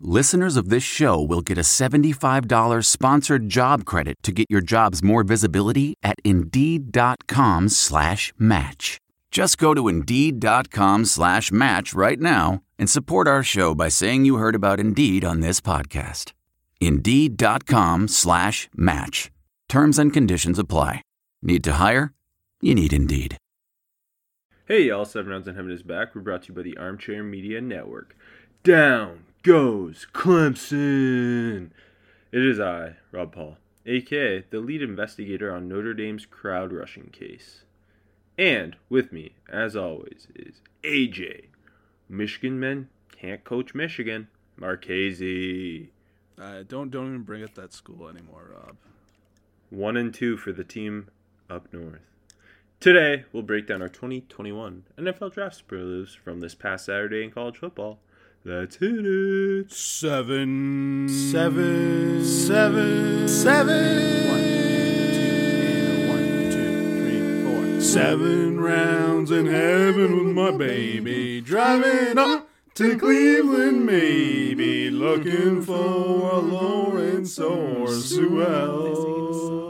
listeners of this show will get a $75 sponsored job credit to get your jobs more visibility at Indeed.com slash match. Just go to Indeed.com slash match right now and support our show by saying you heard about Indeed on this podcast. Indeed.com slash match. Terms and conditions apply. Need to hire? You need Indeed. Hey, y'all, Seven Rounds in Heaven is back. We're brought to you by the Armchair Media Network. Down goes Clemson! It is I, Rob Paul, aka the lead investigator on Notre Dame's crowd rushing case. And with me, as always, is AJ. Michigan men can't coach Michigan. Marchese. Uh, don't don't even bring up that school anymore, Rob. One and two for the team up north. Today, we'll break down our 2021 NFL Draft superlatives from this past Saturday in college football. Let's hit it. Seven, Seven. seven, seven. One, two, and one, two, three, four. Seven rounds in heaven with my baby. Driving up to Cleveland, maybe. Looking for a Lawrence or Sewell.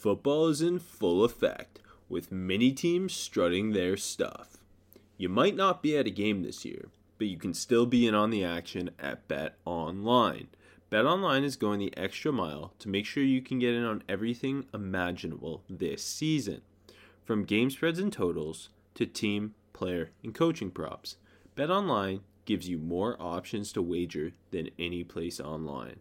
Football is in full effect, with many teams strutting their stuff. You might not be at a game this year, but you can still be in on the action at Bet Online. Bet Online is going the extra mile to make sure you can get in on everything imaginable this season. From game spreads and totals to team, player, and coaching props, Bet Online gives you more options to wager than any place online.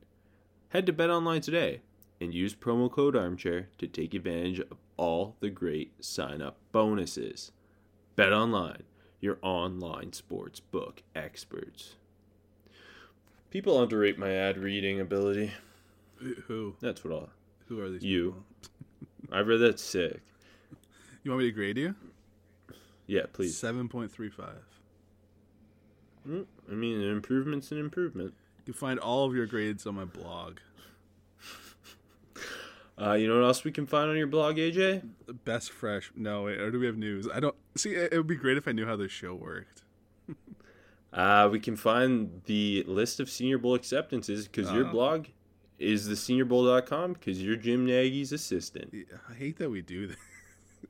Head to Bet Online today and use promo code armchair to take advantage of all the great sign up bonuses. Bet Online, your online sports book experts. People underrate my ad reading ability. Who? That's what I'll. Who are these? You. I read that sick. You want me to grade you? Yeah, please. Seven point three five. Mm, I mean, an improvement's an improvement. You can find all of your grades on my blog. Uh, you know what else we can find on your blog, AJ? The best fresh. No, wait, or do we have news? I don't see. It would be great if I knew how this show worked. Uh, we can find the list of Senior Bowl acceptances because your Oh. blog is the seniorbowl.com because you're Jim Nagy's assistant. I hate that we do this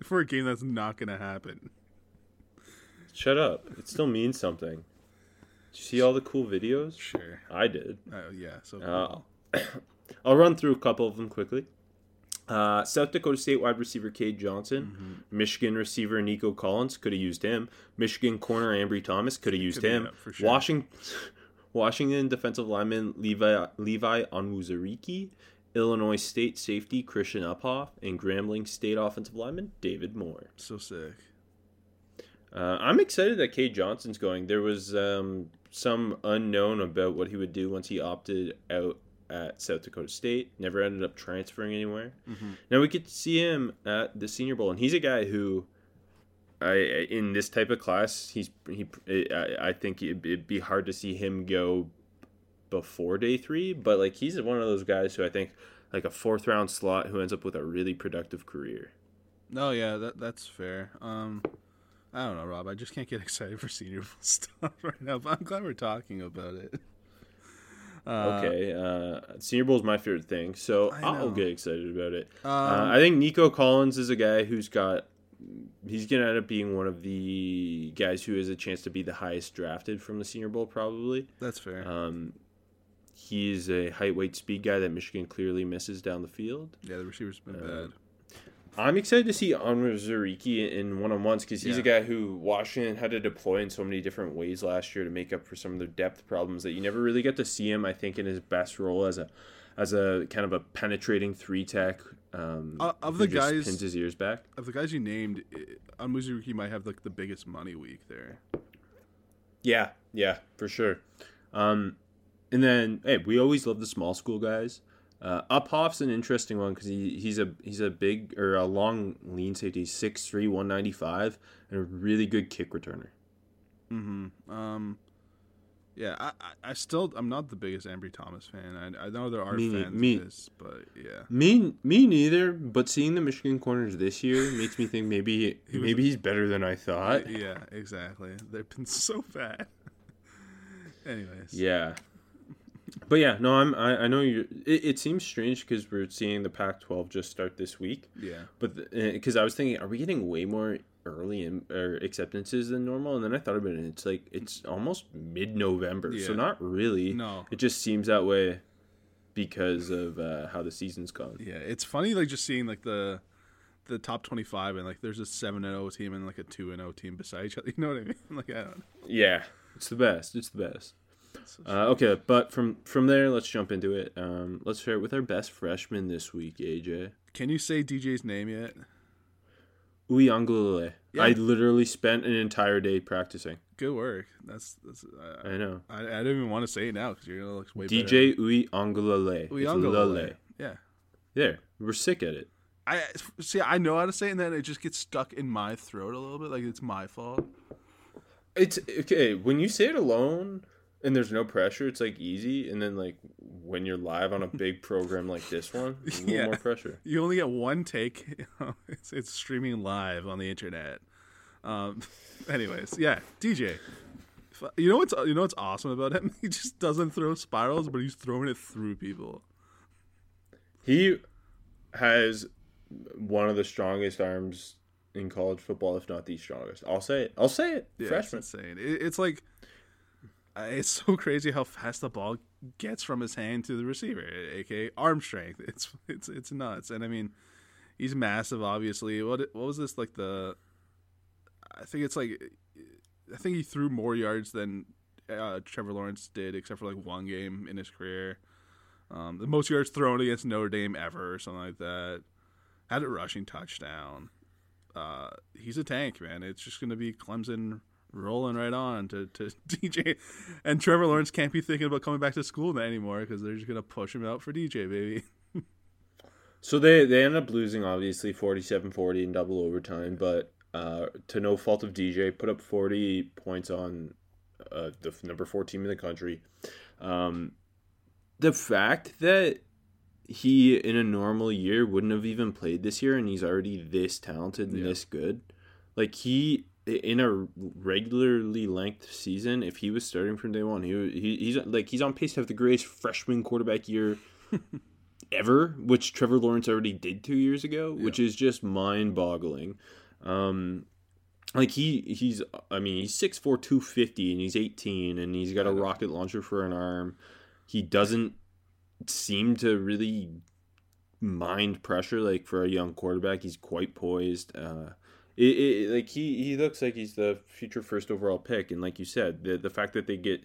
for a game that's not going to happen. Shut up. It still means something. Did you see all the cool videos? Sure. I did. Oh yeah. So Uh, cool. I'll run through a couple of them quickly. Uh, South Dakota State wide receiver Cade Johnson, Michigan receiver Nico Collins could have used him. Michigan corner Ambry Thomas could have used Could- him. sure. Washington, Washington defensive lineman Levi Levi Onwuzurike, Illinois State safety Christian Uphoff, and Grambling State offensive lineman David Moore. so sick. Uh, I'm excited that Cade Johnson's going. There was um, some unknown about what he would do once he opted out at South Dakota State. Never ended up transferring anywhere. Now we get to see him at the Senior Bowl, and he's a guy who, I in this type of class, he's he. I, I think it'd, it'd be hard to see him go before day three, but like he's one of those guys who I think like a fourth round slot who ends up with a really productive career. No, yeah, that that's fair. Um, I don't know, Rob. I just can't get excited for Senior Bowl stuff right now. But I'm glad we're talking about it. Uh, Okay, uh, Senior Bowl is my favorite thing, so I'll get excited about it. Um, uh, I think Nico Collins is a guy who's got. He's gonna end up being one of the guys who has a chance to be the highest drafted from the Senior Bowl, probably. That's fair. Um, he's a height, weight, speed guy that Michigan clearly misses down the field. yeah, the receiver's been uh, bad. I'm excited to see Onwuzurike in one on ones because he's a guy who Washington had to deploy in so many different ways last year to make up for some of their depth problems that you never really get to see him. I think in his best role as a as a kind of a penetrating three tech. Um, Uh, of the guys- pins his ears back. Of the guys you named, Onwuzurike might have like the biggest money week there. Yeah, yeah, for sure. Um, and then hey, we always love the small school guys. Uh, Uphoff's an interesting one because he, he's a he's a big or a long lean safety, 6'3", 195, and a really good kick returner. Mm-hmm. Um, yeah, I, I, I still I'm not the biggest Ambry Thomas fan. I, I know there are Me fans me- of this, but yeah, Me me neither, but seeing the Michigan corners this year makes me think maybe maybe he's better than I thought. yeah, exactly. They've been so bad. Anyways, Yeah. But yeah, no, I'm. I, I know you. It, it seems strange because we're seeing the Pac-12 just start this week. yeah, But because I was thinking, are we getting way more early in, or acceptances than normal? And then I thought about it, and it's like it's almost mid-November, so not really. No. it just seems that way because of uh, how the season's gone. yeah. It's funny like just seeing like the the top twenty five and like there's a seven and zero team and like a two and zero team beside each other. You know what I mean? Like I don't. Yeah, it's the best. It's the best. Uh, okay, but from from there, let's jump into it. Um, let's start with our best freshman this week, AJ. Can you say DJ's name yet? Uiagalelei. Yeah. I literally spent an entire day practicing. Good work. That's that's. Uh, I know. I, I don't even want to say it now because you're gonna look way better. DJ Uiagalelei. It's better. Lele. Yeah. There, we're sick at it. I see. I know how to say it, and then it just gets stuck in my throat a little bit. Like it's my fault. It's okay when you say it alone and there's no pressure. It's like easy, and then like when you're live on a big program like this one, a little Yeah. more pressure. You only get one take. it's it's streaming live on the internet. Um. Anyways, yeah, DJ. You know what's you know what's awesome about him? He just doesn't throw spirals, but he's throwing it through people. He has one of the strongest arms in college football, if not the strongest. I'll say it. I'll say it. Yeah, Freshman. it's insane. It, it's like it's so crazy how fast the ball gets from his hand to the receiver, aka arm strength. It's it's it's nuts. And I mean, he's massive. Obviously, what what was this like the? I think it's like I think he threw more yards than uh, Trevor Lawrence did, except for like one game in his career. Um, the most yards thrown against Notre Dame ever, or something like that. Had a rushing touchdown uh, he's a tank, man. It's just going to be Clemson rolling right on to, to DJ. And Trevor Lawrence can't be thinking about coming back to school anymore because they're just going to push him out for DJ, baby. So they they end up losing obviously 47-40 in double overtime, but uh, to no fault of DJ, put up 40 points on uh, the number 4 team in the country. Um, the fact that he in a normal year wouldn't have even played this year and he's already this talented and Yeah. this good. Like he in a regularly length season, if he was starting from day one, he, he he's like he's on pace to have the greatest freshman quarterback year ever, which Trevor Lawrence already did two years ago, which is just mind boggling. Um, like he he's I mean he's 6'4", 250 and he's eighteen and he's got a rocket launcher for an arm. He doesn't seem to really mind pressure like for a young quarterback. He's quite poised. Uh, it, it like he he looks like he's the future first overall pick. And like you said, the the fact that they get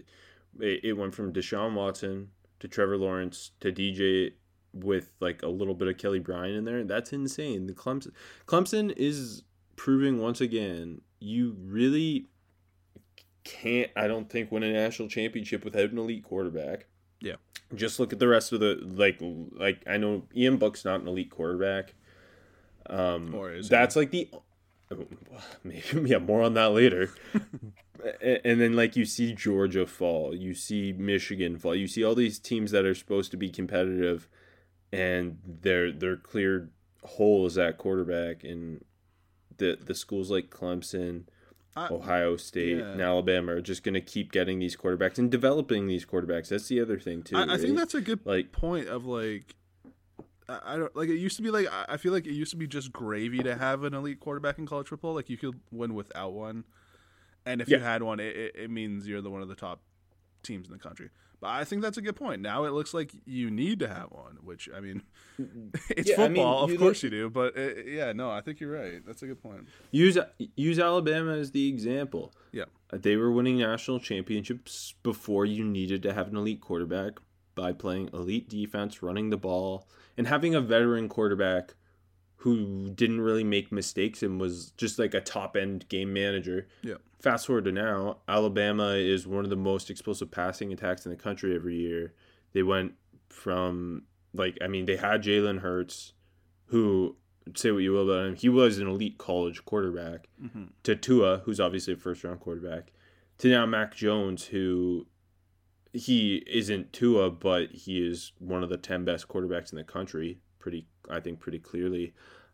it, it went from Deshaun Watson to Trevor Lawrence to DJ with like a little bit of Kelly Bryant in there. That's insane. The Clemson Clemson is proving once again you really can't I don't think win a national championship without an elite quarterback. Yeah. Just look at the rest of the like like I know Ian Book's not an elite quarterback. Um that's like the maybe yeah, more on that later. And then like you see Georgia fall, you see Michigan fall, you see all these teams that are supposed to be competitive and their their clear hole is at quarterback and the the schools like Clemson, I- Ohio State, yeah. and Alabama are just going to keep getting these quarterbacks and developing these quarterbacks. That's the other thing too. I, I think that's a good Like- point of like. I don't like it used to be like I feel like it used to be just gravy to have an elite quarterback in college football. Like you could win without one, and if you had one, it, it, it means you're the one of the top teams in the country. But I think that's a good point. Now it looks like you need to have one, which I mean, it's Yeah, I mean, football, of course look- you do. But uh, yeah, no, I think you're right. That's a good point. Use use Alabama as the example. Yeah, They were winning national championships before you needed to have an elite quarterback by playing elite defense, running the ball, and having a veteran quarterback who didn't really make mistakes and was just like a top end game manager. yeah, Fast forward to now, Alabama is one of the most explosive passing attacks in the country every year. They went from like I mean they had Jalen Hurts, who say what you will about him, he was an elite college quarterback. Mm-hmm. To Tua, who's obviously a first round quarterback, to now Mac Jones, who he isn't Tua, but he is one of the ten best quarterbacks in the country. Pretty, I think, pretty clearly.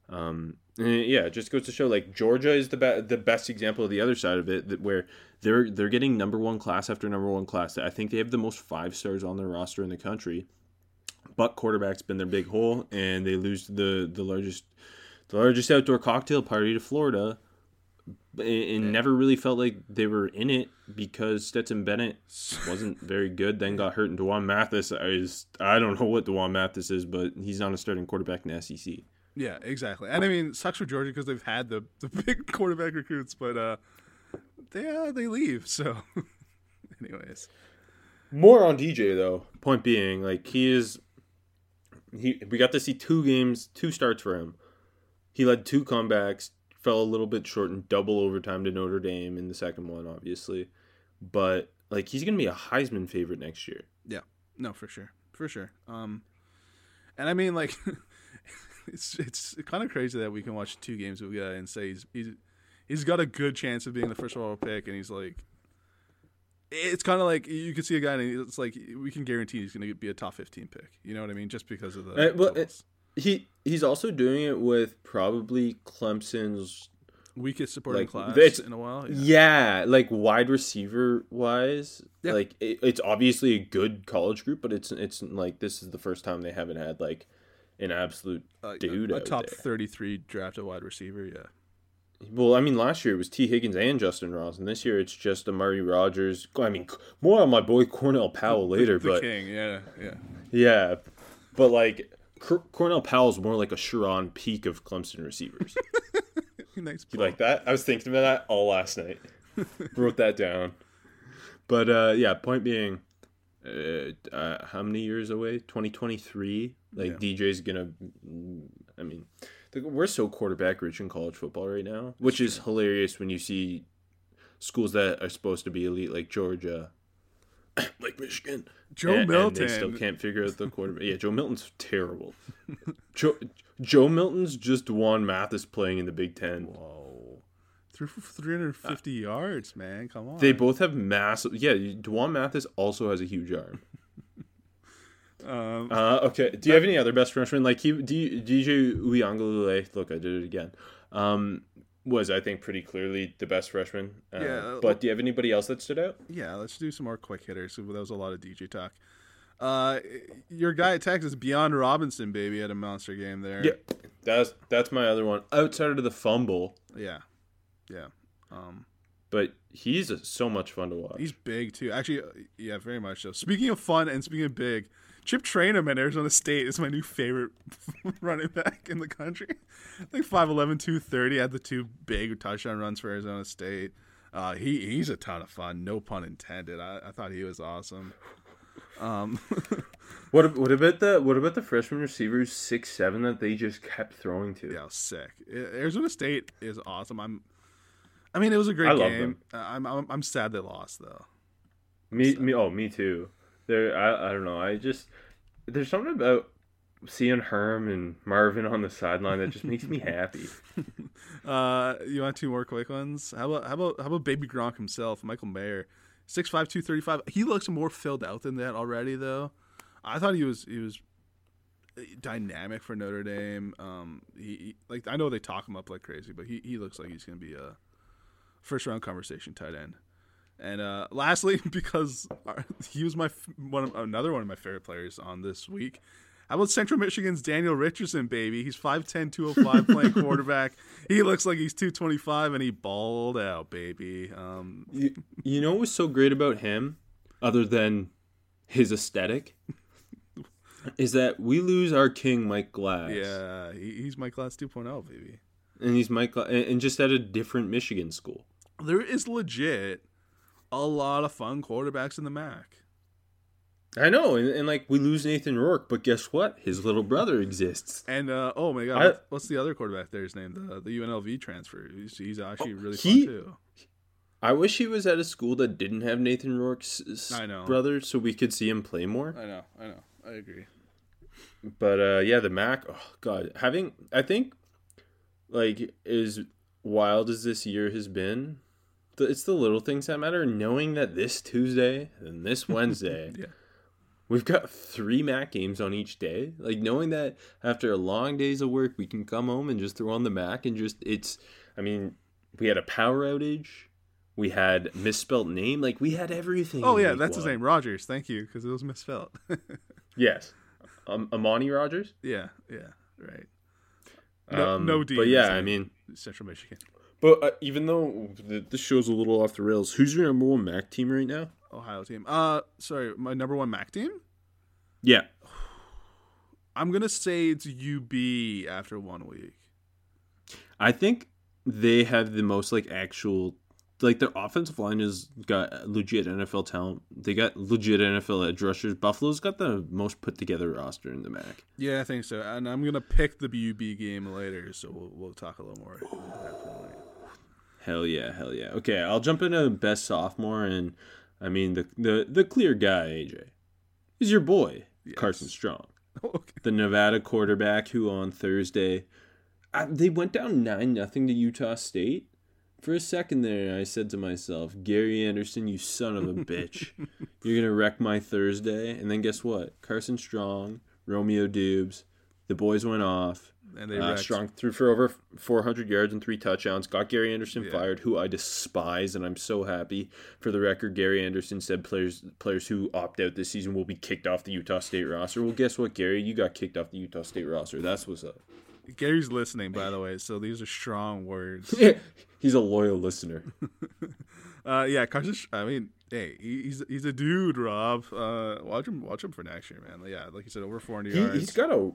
Um, yeah, it just goes to show like Georgia is the be- the best example of the other side of it, that where they're they're getting number one class after number one class. I think they have the most five stars on their roster in the country. But quarterback's been their big hole, and they lose the the largest the largest outdoor cocktail party to Florida, and, and never really felt like they were in it because Stetson Bennett wasn't very good. Then got hurt, and Dwan Mathis is I don't know what Dwan Mathis is, but he's not a starting quarterback in the SEC. yeah, exactly. And I mean, sucks for Georgia because they've had the the big quarterback recruits, but uh, they uh, they leave. So, anyways, More on DJ though. Point being, like he is, he we got to see two games, two starts for him. He led two comebacks, fell a little bit short in double overtime to Notre Dame in the second one, obviously, but like he's gonna be a Heisman favorite next year. yeah, no, for sure, for sure. Um, and I mean, like, it's it's kind of crazy that we can watch two games of a guy and say he's he's he's got a good chance of being the first overall pick, and he's like. It's kind of like you could see a guy, and it's like we can guarantee he's going to be a top fifteen pick. You know what I mean? Just because of the Uh, well. He he's also doing it with probably Clemson's weakest supporting like, class in a while. Yeah, like wide receiver wise, Yeah. like it, it's obviously a good college group, but it's it's like this is the first time they haven't had like an absolute Uh, dude a, a top there. 33 drafted wide receiver. Yeah. Well, I mean, last year it was Tee Higgins and Justin Ross, and this year it's just Amari Rodgers. I mean, more on my boy Cornell Powell later, The but king. Yeah. Yeah. yeah, but like Cor- Cornell Powell's more like a Sharon Peak of Clemson receivers. nice. You like that? I was thinking about that all last night. Wrote that down. But uh, yeah, point being, uh, uh, how many years away? Twenty twenty three. Like Yeah. DJ's gonna. I mean, we're so quarterback rich in college football right now, which is hilarious when you see schools that are supposed to be elite, like Georgia, like Michigan. Joe and, Milton. And they still can't figure out the quarterback. Yeah, Joe Milton's terrible. Joe, Joe Milton's just Dwan Mathis playing in the Big Ten. Whoa. Threw for 350 yards, man. Come on. They both have massive. Yeah, Dwan Mathis also has a huge arm. Um, Uh, okay. Do you have any other best freshmen? Like he, D, DJ Uyangalule. Look, I did it again. Um, was I think pretty clearly the best freshman. Uh, Yeah, But do you have anybody else that stood out? yeah, let's do some more quick hitters. That was a lot of DJ talk. Uh, your guy at Texas, Bijan Robinson, baby, had a monster game there. Yeah, that's that's my other one. Outside of the fumble, Yeah. Yeah. Um, but he's so much fun to watch. He's big too. Actually, uh, yeah, very much so. Speaking of fun and speaking of big, Chip Trayanum at Arizona State is my new favorite running back in the country. Like 5'11", 230, had the two big touchdown runs for Arizona State. Uh, he he's a ton of fun. No pun intended. I, I thought he was awesome. Um, What what about the what about the freshman receivers six seven that they just kept throwing to? yeah, sick. Arizona State is awesome. I'm. I mean, it was a great I love game. I'm, I'm I'm sad they lost though. Me, me, oh, me too. There, I, I don't know. I just there's something about seeing Herm and Marvin on the sideline that just makes me happy. Uh, you want two more quick ones? How about how about how about Baby Gronk himself, Michael Mayer, six five two thirty five. He looks more filled out than that already, though. I thought he was he was dynamic for Notre Dame. Um, he, he- like I know they talk him up like crazy, but he, he looks like he's gonna be a first round conversation tight end. And uh, lastly, because he was my one of, another one of my favorite players on this week. How about Central Michigan's Daniel Richardson, baby? He's 5'10", 205, playing quarterback. He looks like he's 225, and he balled out, baby. Um, You, you know what was so great about him? other than his aesthetic, is that we lose our king Mike Glass. Yeah, he, he's Mike Glass 2.0, baby. and he's Mike and just at a different Michigan school. There is legit a lot of fun quarterbacks in the MAC. I know, and, and like we lose Nathan Rourke, but guess what? His little brother exists. And uh, oh my god, I- what's- the other quarterback there's name? The the UNLV transfer. He's, he's actually really Oh, he- fun too. I wish he was at a school that didn't have Nathan Rourke's s- I know. brother, so we could see him play more. I know, I know, I agree. But uh, yeah, the MAC. Oh God, having I think like as wild as this year has been, the, it's the little things that matter. Knowing that this Tuesday and this Wednesday, Yeah. we've got three MAC games on each day. Like knowing that after a long days of work, we can come home and just throw on the MAC and just it's. I mean, we had a power outage. We had misspelt name. Like we had everything. Oh yeah, that's his one. name, Rogers. Thank you, because it was misspelled. Yes, um, Amani Rogers. yeah, yeah, right. No, Um, no D. But yeah, his I mean. Central Michigan, But uh, even though th- this show's a little off the rails, who's your number one MAC team right now? Ohio team. Uh, sorry, my number one MAC team. Yeah, I'm gonna say it's UB after one week. I think they have the most like actual, like their offensive line has got legit NFL talent. They got legit NFL edge rushers. Buffalo's got the most put together roster in the MAC. Yeah, I think so. And I'm gonna pick the UB game later, so we'll, we'll talk a little more. At that point. Hell yeah, hell yeah. Okay, I'll jump into best sophomore, and I mean the the the clear guy AJ is your boy Carson Strong. okay. the Nevada quarterback who on Thursday I, they went down nine nothing to Utah State. For a second there, I said to myself, "Gary Anderson, you son of a bitch, you're gonna wreck my Thursday." And then guess what? Carson Strong, Romeo Doubs, the boys went off. And they Uh, wrecked. Strong threw for over 400 yards and three touchdowns. Got Gary Anderson Yeah. fired, who I despise, and I'm so happy. For the record, Gary Anderson said players players who opt out this season will be kicked off the Utah State roster. Well, guess what, Gary? You got kicked off the Utah State roster. That's what's up. Gary's listening, by the way, so these are strong words. He's a loyal listener. Uh, yeah, Carson. I mean, hey, he's he's a dude, Rob. Uh, watch him, watch him for next year, man. Yeah, like you said, over 400 He, yards. he's got a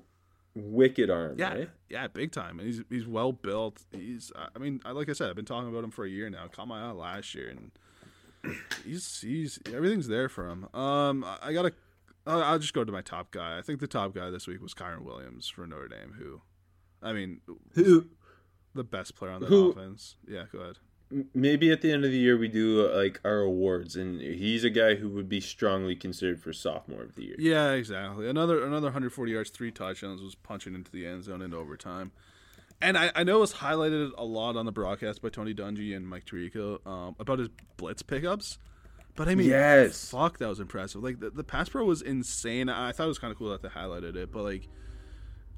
wicked arm, yeah, right? yeah, big time. And he's he's well built. He's, I mean, like I said, I've been talking about him for a year now. Caught my eye last year, and he's he's everything's there for him. Um, I- I gotta. I'll I'll just go to my top guy. I think the top guy this week was Kyren Williams for Notre Dame, who, I mean, Who the best player on that Who- offense. Yeah, go ahead. Maybe at the end of the year we do like our awards, and he's a guy who would be strongly considered for sophomore of the year. Yeah, exactly. Another another 140 yards, three touchdowns, was punching into the end zone in overtime. And I, I know it was highlighted a lot on the broadcast by Tony Dungy and Mike Tirico um, about his blitz pickups. But I mean, Yes. fuck, that was impressive. Like the, the pass pro was insane. I thought it was kind of cool that they highlighted it. But like,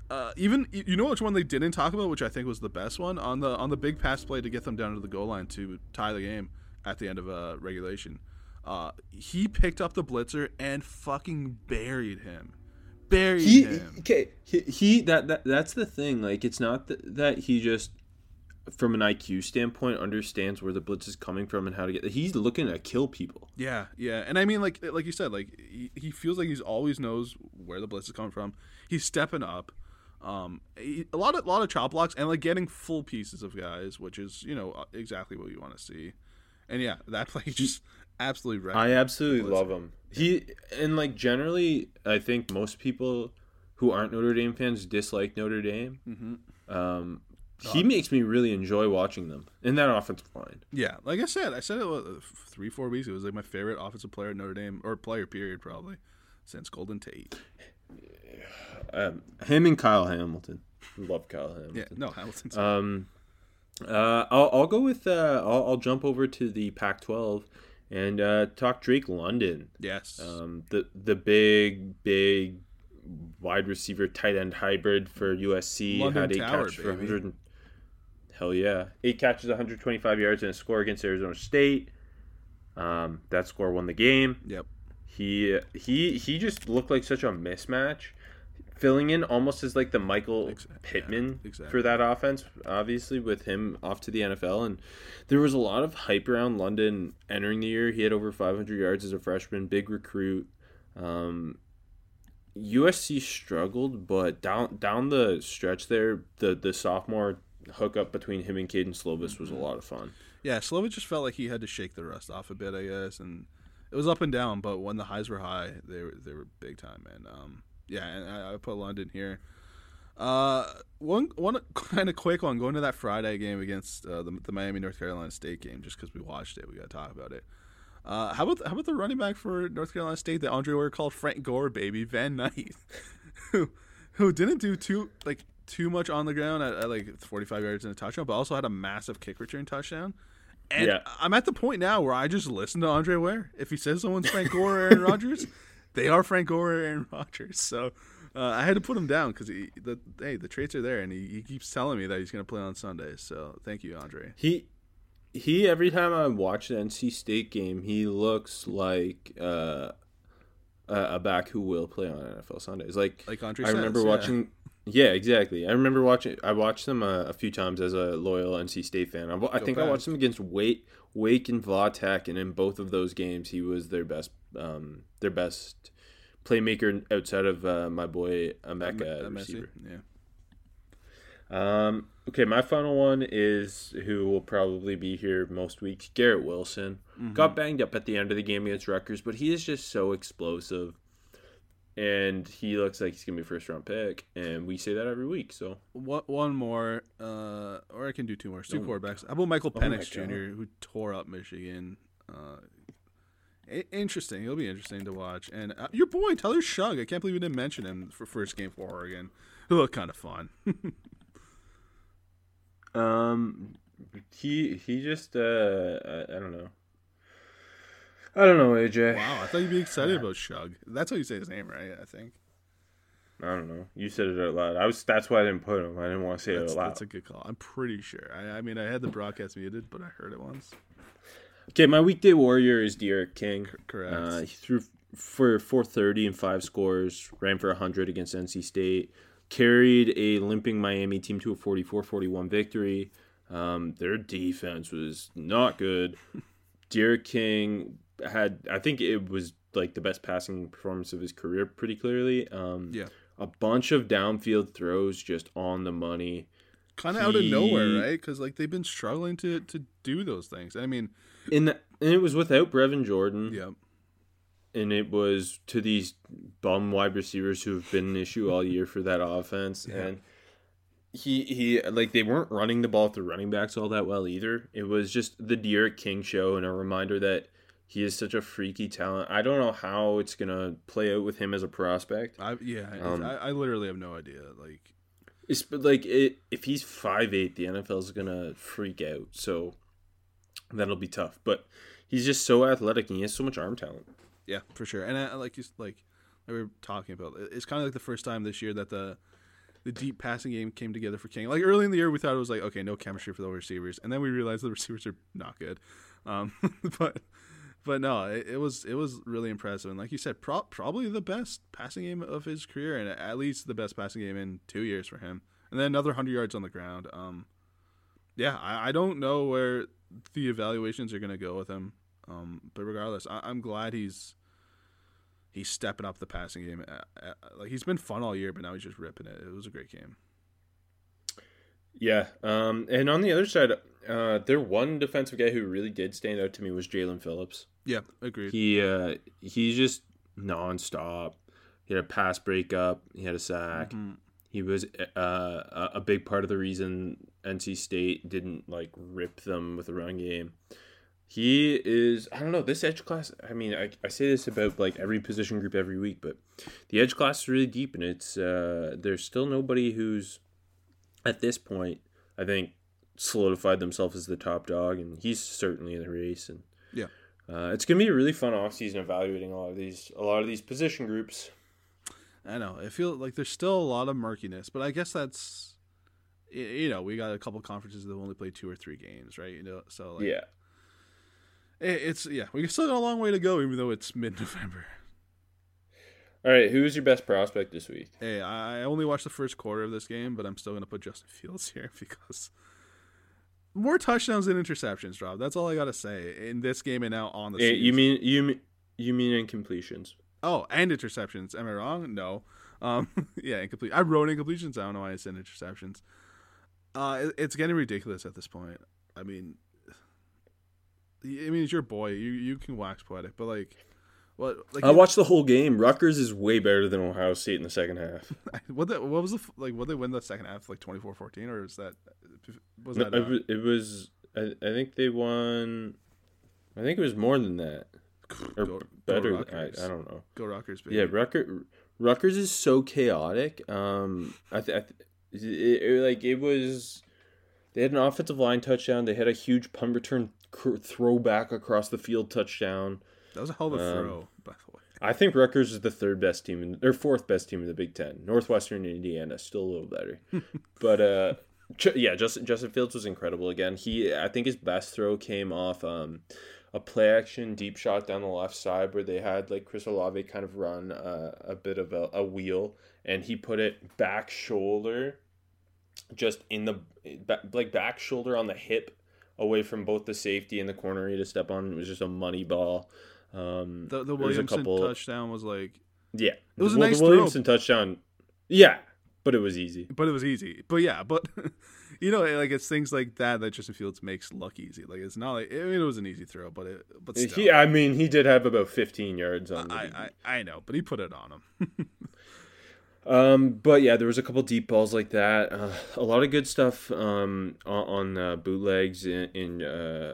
uh, even you know which one they didn't talk about, which I think was the best one on the on the big pass play to get them down to the goal line to tie the game at the end of uh, regulation. Uh, he picked up the blitzer and fucking buried him. Buried he him. okay he, he that, that that's the thing like it's not that, that he just from an IQ standpoint understands where the blitz is coming from and how to get he's looking to kill people Yeah, yeah, and I mean, like, like you said, like he, he feels like he's always knows where the blitz is coming from. He's stepping up. Um, a lot of lot of chop blocks and like getting full pieces of guys, which is you know uh, exactly what you want to see. And yeah, that play just absolutely wrecked. I absolutely love him he and like generally I think most people who aren't Notre Dame fans dislike Notre Dame Mm-hmm. um he makes me really enjoy watching them in that offensive line yeah, like I said, I said it was, uh, three four weeks. It was like my favorite offensive player at Notre Dame or player period probably since Golden Tate. Um, him and Kyle Hamilton love Kyle Hamilton Yeah, no Hamilton's. Um, uh, I'll, I'll go with uh, I'll, I'll jump over to the Pac-12 and uh, talk Drake London. yes. Um, the the big big wide receiver tight end hybrid for USC London had eight Tower, catches for baby. 100. and- Hell yeah, eight catches, 125 yards, and a score against Arizona State. Um, that score won the game yep. He he he just looked like such a mismatch. filling in almost as like the Michael Ex- yeah, Pittman exactly. for that offense, obviously with him off to the NFL. And there was a lot of hype around London entering the year. He had over 500 yards as a freshman, big recruit. Um, USC struggled, but down down the stretch there, the the sophomore hookup between him and Kedon Slovis was a lot of fun. Yeah, Slovis just felt like he had to shake the rust off a bit, I guess, and it was up and down. But when the highs were high, they were they were big time, man. Um, yeah, and I, I put London here. Uh, one one kind of quick one going to that Friday game against uh, the, the Miami North Carolina State game, just because we watched it, we got to talk about it. Uh, how about how about the running back for North Carolina State that Andre Ware called Frank Gore, baby Bam Knight, who who didn't do too like too much on the ground at, at like 45 yards and a touchdown, but also had a massive kick return touchdown. And Yeah. I'm at the point now where I just listen to Andre Ware. If he says someone's Frank Gore or Aaron Rodgers, they are Frank Gore or Aaron Rodgers. So uh, I had to put him down because the hey the traits are there, and he, he keeps telling me that he's going to play on Sunday. So thank you, Andre. He he every time I watch the NC State game, he looks like uh, a back who will play on NFL Sundays. Like Like Andre I remember says, yeah. watching. Yeah, exactly. I remember watching. I watched them uh, a few times as a loyal NC State fan. I, I think I watched them against Wake, Wake and Vautech, and in both of those games, he was their best, um, their best playmaker outside of uh, my boy Emeka, Uh, Emezie, receiver. yeah. Um, okay, my final one is who will probably be here most weeks. Garrett Wilson got banged up at the end of the game against Rutgers, but he is just so explosive, and he looks like he's gonna be a first round pick, and we say that every week. So One, one more, uh, or I can do two more. Two Oh. quarterbacks. How about Michael Oh Penix God. Jr., who tore up Michigan? Uh, interesting. He'll be interesting to watch. And uh, your boy Tyler Shough. I can't believe we didn't mention him for first game for Oregon. He looked kind of fun. Um, he he just uh, I, I don't know. I don't know, AJ. wow, I thought you'd be excited about Shough. That's how you say his name, right? I think I don't know. You said it out loud. I was. That's why I didn't put him. I didn't want to say it that's, out loud. that's a good call. I'm pretty sure. I, I mean, I had the broadcast muted, but I heard it once. Okay, my weekday warrior is D'Eriq King. correct. Uh, he threw for 430 and five scores, ran for 100 against NC State, carried a limping Miami team to a 44-41 victory. Um, their defense was not good. D'Eriq King had, I think it was like the best passing performance of his career, pretty clearly. Um, Yeah. a bunch of downfield throws just on the money. kind of out of nowhere, right? Because like they've been struggling to to do those things. I mean, In the, and it was without Brevin Jordan. yeah, and it was to these bum wide receivers who have been an issue all year for that offense. And he he like they weren't running the ball through running backs all that well either. It was just the D'Eriq King show and a reminder that he is such a freaky talent. I don't know how it's gonna play out with him as a prospect. I yeah, Um, I, I literally have no idea. Like, It's but like it, if he's five eight, the NFL is gonna freak out. So that'll be tough. But he's just so athletic and he has so much arm talent. yeah, for sure. And I, like you like like we were talking about, it's kind of like the first time this year that the the deep passing game came together for King. Like early in the year, we thought it was like okay, no chemistry for the receivers, and then we realized the receivers are not good. Um, but but no, it, it was it was really impressive, and like you said, pro- probably the best passing game of his career, and at least the best passing game in two years for him. And then another hundred yards on the ground. Um, yeah, I, I don't know where the evaluations are going to go with him. Um, but regardless, I, I'm glad he's he's stepping up the passing game. Like he's been fun all year, but now he's just ripping it. It was a great game. Yeah, um, and on the other side, uh, their one defensive guy who really did stand out to me was Jaelan Phillips. Yeah, agreed. He uh, he's just nonstop. He had a pass breakup. He had a sack. Mhm. He was uh, a a big part of the reason NC State didn't like rip them with the run game. He is I don't know this edge class. I mean I, I say this about like every position group every week, but the edge class is really deep, and it's uh, there's still nobody who's at this point I think solidified themselves as the top dog, and he's certainly in the race. And Yeah. Uh, it's gonna be a really fun offseason evaluating a lot of these a lot of these position groups. I know. I feel like there's still a lot of murkiness, but I guess that's you know we got a couple conferences that only play two or three games, right? You know, so like, yeah. it, it's yeah we still got a long way to go, even though it's mid November. All right, who's your best prospect this week? Hey, I only watched the first quarter of this game, but I'm still gonna put Justin Fields here because more touchdowns than interceptions, Rob. That's all I gotta say in this game and now on the. Eh, you mean you mean you mean incompletions? Oh, and interceptions. Am I wrong? No. Um, yeah, incomplete. I wrote incompletions. I don't know why I said interceptions. Uh, it, it's getting ridiculous at this point. I mean, I mean, it's your boy. You you can wax poetic, but like, what? Like, I watched the whole game. Rutgers is way better than Ohio State in the second half. what? The, what was the f- like? What they win the second half? Like 24-14 or is that? Was No, that? it, uh, was, it was. I, I think they won. I think it was more than that, or Go- go better. I, I don't know. Go Rockers, baby. Yeah, Rutgers. Rutgers is so chaotic. Um, I, th- I th- it, it- like it was. They had an offensive line touchdown. They had a huge punt return cr- throwback across the field touchdown. That was a hell of a um, throw, by the way. I think Rutgers is the third best team, in, or fourth best team in the Big Ten. Northwestern Indiana still a little better, but uh, yeah, Justin Justin Fields was incredible again. He, I think his best throw came off um, a play action deep shot down the left side where they had like Chris Olave kind of run uh, a bit of a, a wheel, and he put it back shoulder, just in the like back shoulder on the hip, away from both the safety and the corner he had to step on. It was just a money ball. Um, The the a Williamson couple- touchdown was like, yeah, It was a the, nice the Williamson touchdown. Yeah, but it was easy. but it was easy. But yeah, but you know, like it's things like that that Justin Fields makes luck easy. Like it's not like I mean, it was an easy throw, but it but still, He, I mean, he did have about 15 yards on. I, I I know, but he put it on him. Um, but yeah, there was a couple deep balls like that. Uh, a lot of good stuff um, on, on uh, bootlegs in, in uh,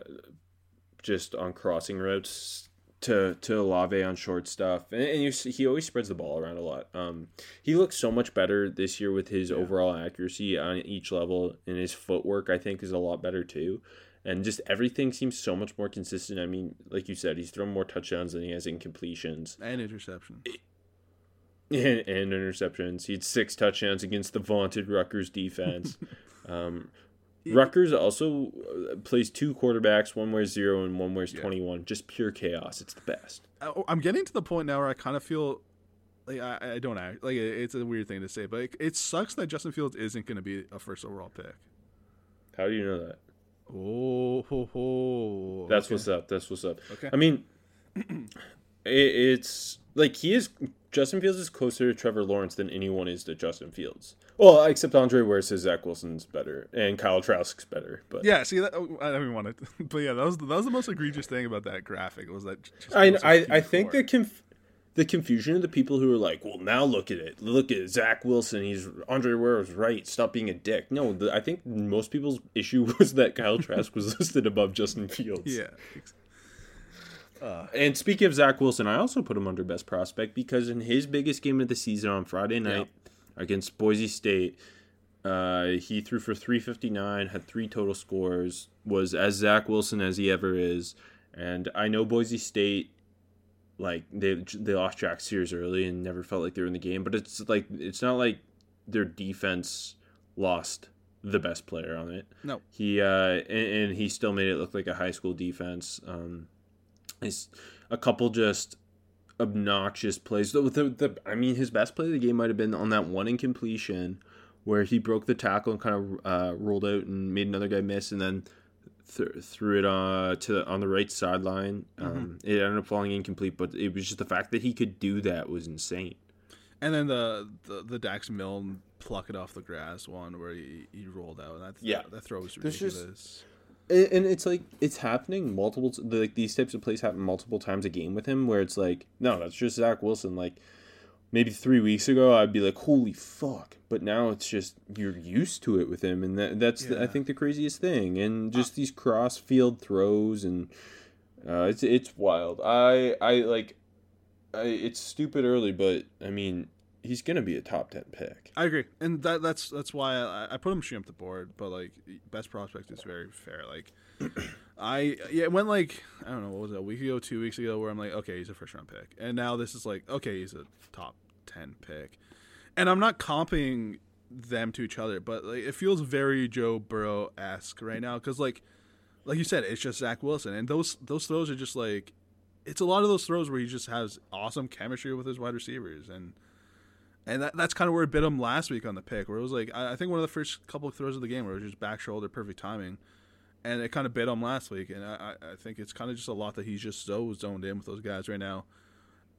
just on crossing routes to to Olave on short stuff, and, and you see, he always spreads the ball around a lot. Um, he looks so much better this year with his overall accuracy on each level, and his footwork I think is a lot better too. And just everything seems so much more consistent. I mean, like you said, he's thrown more touchdowns than he has incompletions and interceptions. and, and interceptions. He had six touchdowns against the vaunted Rutgers defense. um, Rutgers also uh, plays two quarterbacks. One wears zero and one wears twenty one. Just pure chaos. It's the best. I- I'm getting to the point now where I kind of feel like I, I don't act like it's a weird thing to say, but it, it sucks that Justin Fields isn't going to be a first overall pick. How do you know that? Oh, ho, ho. That's Okay. what's up. That's what's up. Okay. I mean, it, it's like he is. Justin Fields is closer to Trevor Lawrence than anyone is to Justin Fields. Well, except Andre Ware says Zach Wilson's better and Kyle Trask's better. But Yeah, see that oh, I don't even want to, but yeah, that was that was the most egregious thing about that graphic was that. I, I, I think Q4. the conf- the confusion of the people who are like, well, now look at it. Look at Zach Wilson. He's Andre Ware was right. Stop being a dick. No, the, I think most people's issue was that Kyle Trask was listed above Justin Fields. yeah, And speaking of Zach Wilson, I also put him under best prospect because in his biggest game of the season on Friday night against Boise State, uh, he threw for 359, had three total scores, was as Zach Wilson as he ever is. And I know Boise State, like they they lost Jack Sears early and never felt like they were in the game, but it's like it's not like their defense lost the best player on it. no, He uh, and, and he still made it look like a high school defense. Um, it's a couple just obnoxious plays. The, the, the I mean, his best play of the game might have been on that one incompletion where he broke the tackle and kind of uh, rolled out and made another guy miss, and then th- threw it uh, to on the right sideline. Um, It ended up falling incomplete, but it was just the fact that he could do that was insane. and then the the, the Dax Milne pluck it off the grass one where he, he rolled out. That Yeah. that throw was There's just- ridiculous. And and it's like it's happening multiple like these types of plays happen multiple times a game with him where it's like no that's just Zach Wilson. Like maybe three weeks ago I'd be like holy fuck. But now it's just you're used to it with him. And that that's the, I think the craziest thing. And just these cross field throws and uh, it's it's wild. I I like I, it's stupid early but I mean he's gonna be a top ten pick. I agree, and that that's that's why I, I put him straight up the board. But like best prospect is very fair. Like I yeah, it went like I don't know what was it a week ago, two weeks ago, where I'm like, okay, he's a first round pick, and now this is like, okay, he's a top ten pick, and I'm not comping them to each other, but like it feels very Joe Burrow esque right now because like like you said, it's just Zach Wilson, and those those throws are just like it's a lot of those throws where he just has awesome chemistry with his wide receivers, and and that, that's kind of where it bit him last week on the pick, where it was like I, I think one of the first couple of throws of the game where it was just back shoulder, perfect timing, and it kind of bit him last week, and I, I think it's kind of just a lot that he's just so zoned in with those guys right now,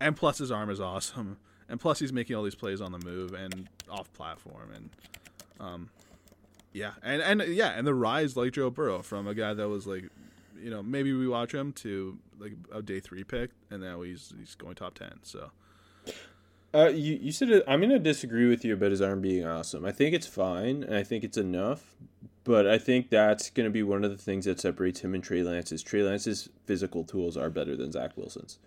and plus his arm is awesome, and plus he's making all these plays on the move and off platform, and um, yeah, and and yeah, and the rise like Joe Burrow from a guy that was like you know, maybe we watch him to like a day three pick, and now he's he's going top ten. So, uh, you you said it, I'm gonna disagree with you about his arm being awesome. I think it's fine, and I think it's enough. But I think that's going to be one of the things that separates him and Trey Lance's. Trey Lance's physical tools are better than Zach Wilson's.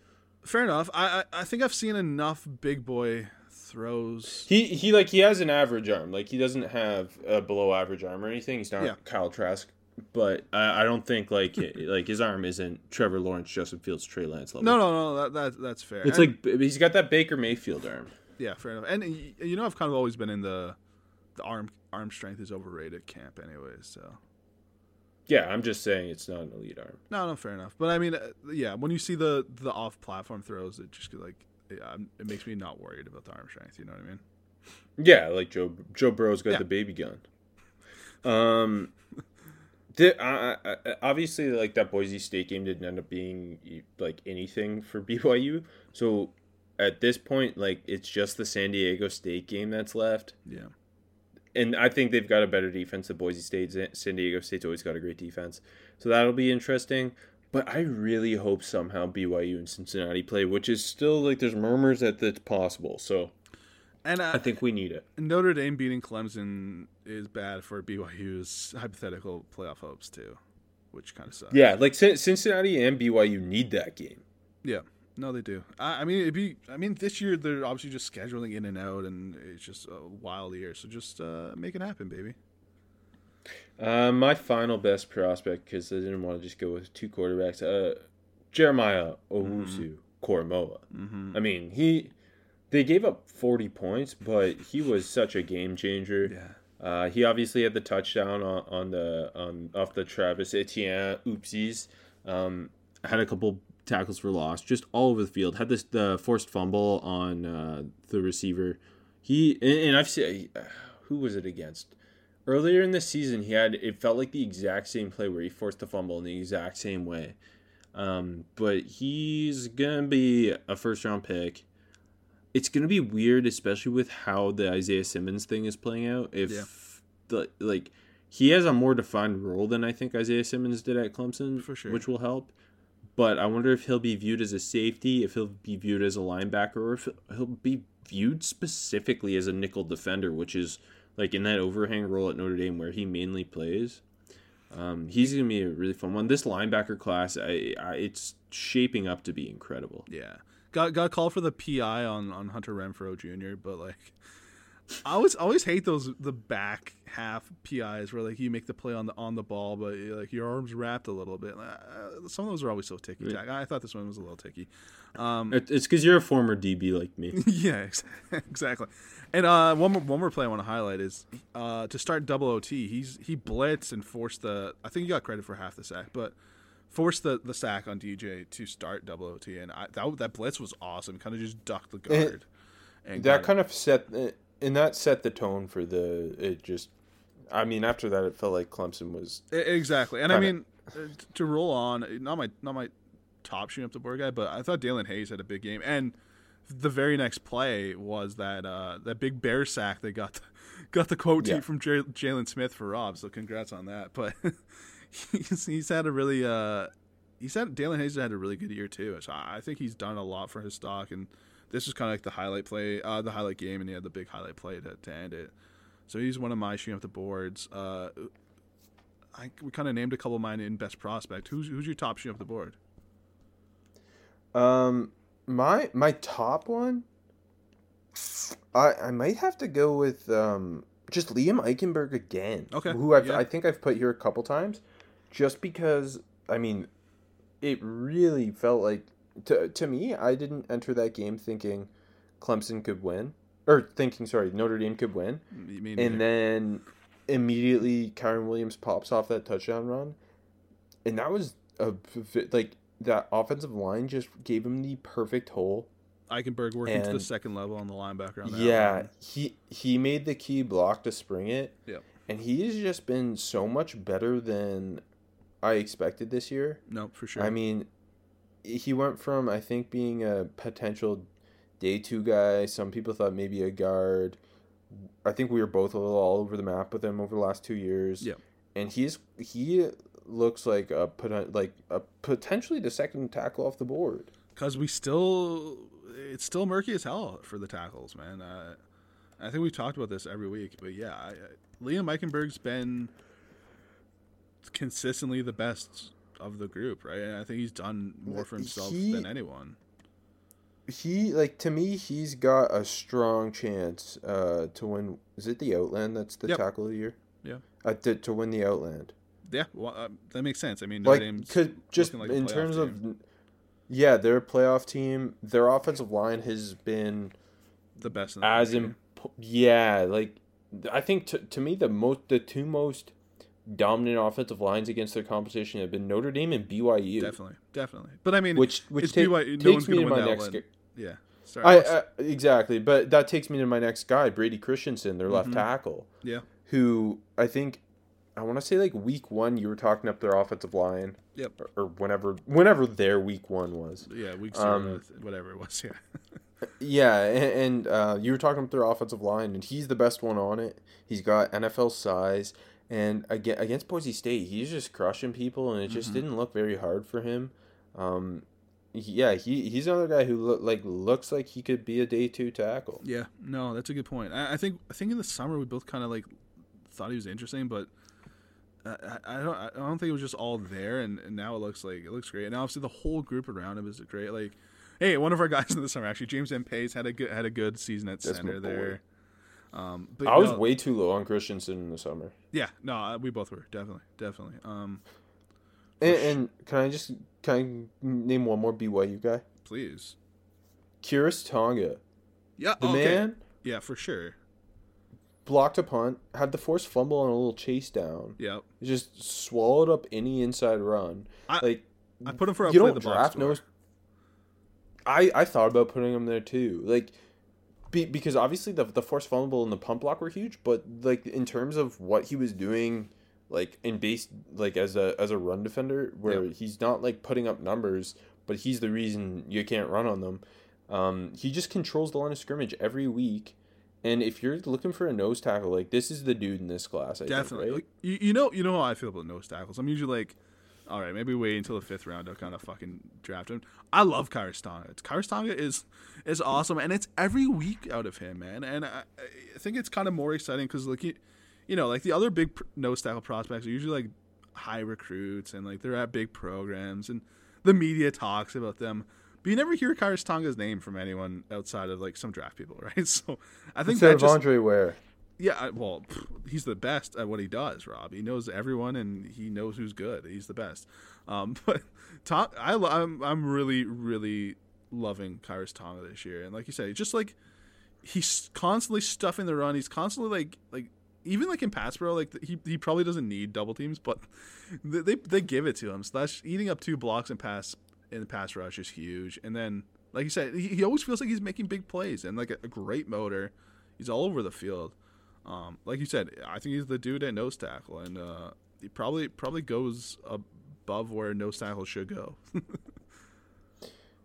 Fair enough. I, I I think I've seen enough big boy throws. He he like he has an average arm. Like he doesn't have a below average arm or anything. He's not Yeah. Kyle Trask but I, I don't think like like his arm isn't Trevor Lawrence, Justin Fields, Trey Lance level. No, no, no. That, that that's fair. It's And- like he's got that Baker Mayfield arm. yeah, fair enough. And you know, I've kind of always been in the the arm arm strength is overrated camp, anyways. So Yeah, I'm just saying it's not an elite arm. no, no, fair enough. But I mean, uh, yeah, when you see the the off platform throws, it just like yeah, it makes me not worried about the arm strength. You know what I mean? Yeah, like Joe Joe Burrow's got Yeah. the baby gun. Um, the, I- obviously like that Boise State game didn't end up being like anything for BYU. So at this point, like it's just the San Diego State game that's left. Yeah. and I think they've got a better defense than Boise State. San Diego State's always got a great defense, so that'll be interesting. But I really hope somehow BYU and Cincinnati play, which is still like there's murmurs that it's possible. So And uh, I think we need it. Notre Dame beating Clemson is bad for BYU's hypothetical playoff hopes too, which kind of sucks. Yeah, like Cin- Cincinnati and BYU need that game. Yeah. No, they do. I, I mean, it'd be. I mean, this year they're obviously just scheduling in and out, and it's just a wild year. So just uh, make it happen, baby. Uh, my final best prospect, because I didn't want to just go with two quarterbacks, uh, Jeremiah Owusu Koramoah. I mean, he they gave up 40 points, but he was such a game changer. Yeah. Uh, he obviously had the touchdown on, on the on off the Travis Etienne oopsies. Um, had a couple tackles for loss, just all over the field. Had this the forced fumble on uh, the receiver. He and, and I've seen who was it against earlier in the season. He had it felt like the exact same play where he forced the fumble in the exact same way. Um, but he's gonna be a first round pick. It's gonna be weird, especially with how the Isaiah Simmons thing is playing out. If Yeah. the like he has a more defined role than I think Isaiah Simmons did at Clemson, For sure. which will help. But I wonder if he'll be viewed as a safety, if he'll be viewed as a linebacker, or if he'll be viewed specifically as a nickel defender, which is like in that overhang role at Notre Dame where he mainly plays. Um, he's gonna be a really fun one. This linebacker class, I, I, it's shaping up to be incredible. Yeah. Got got called for the PI on on Hunter Renfro Jr. But like, I always always hate those the back half PIs where like you make the play on the on the ball, but like your arms wrapped a little bit. Uh, some of those are always so ticky tack. I thought this one was a little ticky. Um, it's because you're a former DB like me. yeah, exactly. And uh, one more one more play I want to highlight is uh, to start double OT. He's he blitzed and forced the. I think he got credit for half the sack, but forced the, the sack on DJ to start double OT, and I, that that blitz was awesome. Kind of just ducked the guard. and that kind of set and that set the tone for the it just i mean after that it felt like clemson was exactly. And I mean, uh, to roll on, not my not my top shooting up the board guy, but I thought Daelin Hayes had a big game, and the very next play was that uh, that big bear sack they got got the quote Yeah. from Jalen Smith for Rob. So congrats on that. But he's, he's had a really uh, he's had Daelin Hayes had a really good year too. So I I think he's done a lot for his stock, and this is kind of like the highlight play, uh, the highlight game, and he had the big highlight play to, to end it. So he's one of my shooting up the boards. Uh, I, we kind of named a couple of mine in best prospect. Who's who's your top shooting up the board? um my my top one i i might have to go with um just liam eichenberg again Okay, who i've yeah. i think i've put here a couple times just because i mean it really felt like to, to me i didn't enter that game thinking clemson could win or thinking sorry notre dame could win and then immediately Kyren Williams pops off that touchdown run, and that was a like that offensive line just gave him the perfect hole. Eichenberg working to the second level on the linebacker. On that Yeah, line. he he made the key block to spring it, Yep. and he's just been so much better than I expected this year. No, for sure. I mean, he went from I think being a potential day two guy. Some people thought maybe a guard. I think we were both a little all over the map with him over the last two years. Yep. and he's he looks like a like a potentially the second tackle off the board. because we still it's still murky as hell for the tackles, man. Uh, I think we've talked about this every week, but yeah, I, I, Liam Eichenberg's been consistently the best of the group, right? And I think he's done more for himself He- than anyone. He like to me, he's got a strong chance uh, to win. Is it the Outland that's the Yep. tackle of the year? Yeah. Uh, to, to win the Outland. Yeah, well, uh, that makes sense. I mean, Notre like could just like in terms team. of yeah they're playoff team their offensive line has been the best in the as in yeah like i think to, to me the most the two most dominant offensive lines against their competition have been notre dame and byu definitely, definitely. But I mean, which which it's ta- BYU, no one's takes me win my that next gu- yeah. Sorry, I, I'll- exactly but that takes me to my next guy brady christensen their Mm-hmm. left tackle yeah, who i think i want to say like week one you were talking up their offensive line yep, or, or whenever whenever their week one was yeah. Week Um, zero, whatever it was. Yeah, Yeah, and, and uh, you were talking about their offensive line, and he's the best one on it. He's got NFL size, and again against Boise State, he's just crushing people, and it just didn't look very hard for him. Um, yeah, he he's another guy who look, like looks like he could be a day two tackle. Yeah, no, that's a good point. I, I think I think in the summer we both kind of like thought he was interesting, but I, I I don't I don't think it was just all there. And, and now it looks like it looks great. And obviously the whole group around him is great. Like, hey, one of our guys in the summer actually, James Empey had a good had a good season at That's center there. Um, but I was no, way too low on Christensen in the summer. yeah, no, we both were definitely definitely. Um, And, and can I just can I name one more BYU guy? please, Khyiris Tonga, yeah, the okay. man yeah, for sure. blocked a punt, had the forced fumble on a little chase down. Yeah, just swallowed up any inside run. I- like I put him for a you play don't the draft score. nose. I I thought about putting him there too, like, be, because obviously the the forced fumble and the pump block were huge, but like in terms of what he was doing, like in base like as a as a run defender, where he's not like putting up numbers, but he's the reason you can't run on them. Um, he just controls the line of scrimmage every week. And if you're looking for a nose tackle, like this is the dude in this class. I Definitely. think, right? Like, you, you know you know how I feel about nose tackles. I'm usually like, all right, maybe wait until the fifth round to kind of fucking draft him. I love. Khyiris Tonga is is awesome, and it's every week out of him, man. And I, I think it's kind of more exciting because like you, you know, like the other big pr- nose tackle prospects are usually like high recruits and like they're at big programs and the media talks about them. But you never hear Khyiris Tonga's name from anyone outside of like some draft people, right? So I think Instead that just Andre Ware. Yeah, well, he's the best at what he does, Rob. He knows everyone and he knows who's good. He's the best. Um, but Tom, I, lo- I'm, I'm really, really loving Khyiris Tonga this year. And like you said, just like he's constantly stuffing the run. He's constantly like, like even like in pass pro, like he, he probably doesn't need double teams, but they, they, they give it to him. So that's eating up two blocks in pass in the pass rush is huge. And then, like you said, he, he always feels like he's making big plays and like a, a great motor. He's all over the field. Um, like you said, I think he's the dude at nose tackle, and uh, he probably probably goes above where nose tackle should go.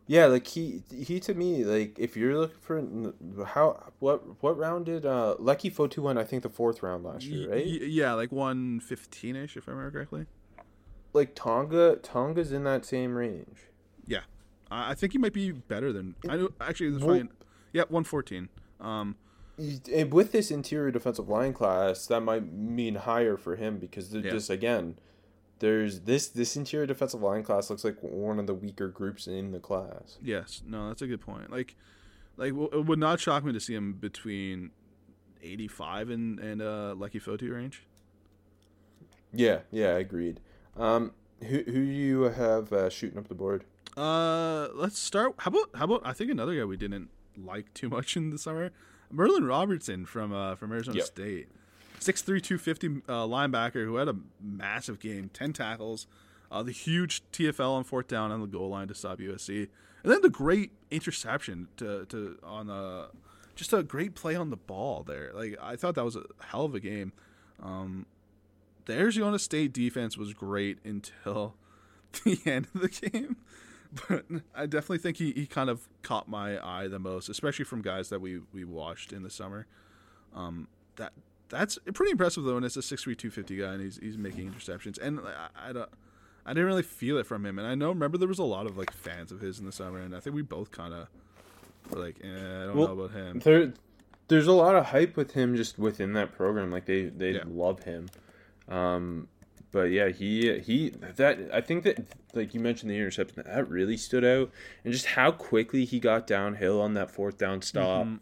Yeah, like he he to me like if you're looking for how what what round did uh Leki Fotu went I think the fourth round last year right y- yeah, like one fifteen ish, if I remember correctly. like Tonga Tonga's in that same range Yeah, I, I think he might be better than I know. Actually, it's Well- fine. Yeah, one fourteen. Um, with this interior defensive line class that might mean higher for him because they're Yeah. just again there's this this interior defensive line class looks like one of the weaker groups in the class yes, no, that's a good point. Like, like it would not shock me to see him between eighty five and and uh, Leki Fotu range. yeah yeah I agreed um who who do you have uh, shooting up the board Uh, let's start. How about how about I think another guy we didn't like too much in the summer, Merlin Robertson from uh from Arizona Yep. State, six three two fifty uh, linebacker who had a massive game, ten tackles. Uh, the huge TFL on fourth down on the goal line to stop USC, and then the great interception to to on a just a great play on the ball there. Like I thought that was a hell of a game. Um, the Arizona State defense was great until the end of the game. But I definitely think he, he kind of caught my eye the most, especially from guys that we, we watched in the summer. Um, that that's pretty impressive though, and it's a six three two fifty guy, and he's he's making interceptions, and I, I don't. I didn't really feel it from him, and I know. Remember, there was a lot of like fans of his in the summer, and I think we both kind of were like, eh, "I don't Well, know about him." There, there's a lot of hype with him just within that program. Like they, they Yeah. love him. Um, but yeah, he he that I think that like you mentioned the interception that really stood out, and just how quickly he got downhill on that fourth down stop. Mm-hmm.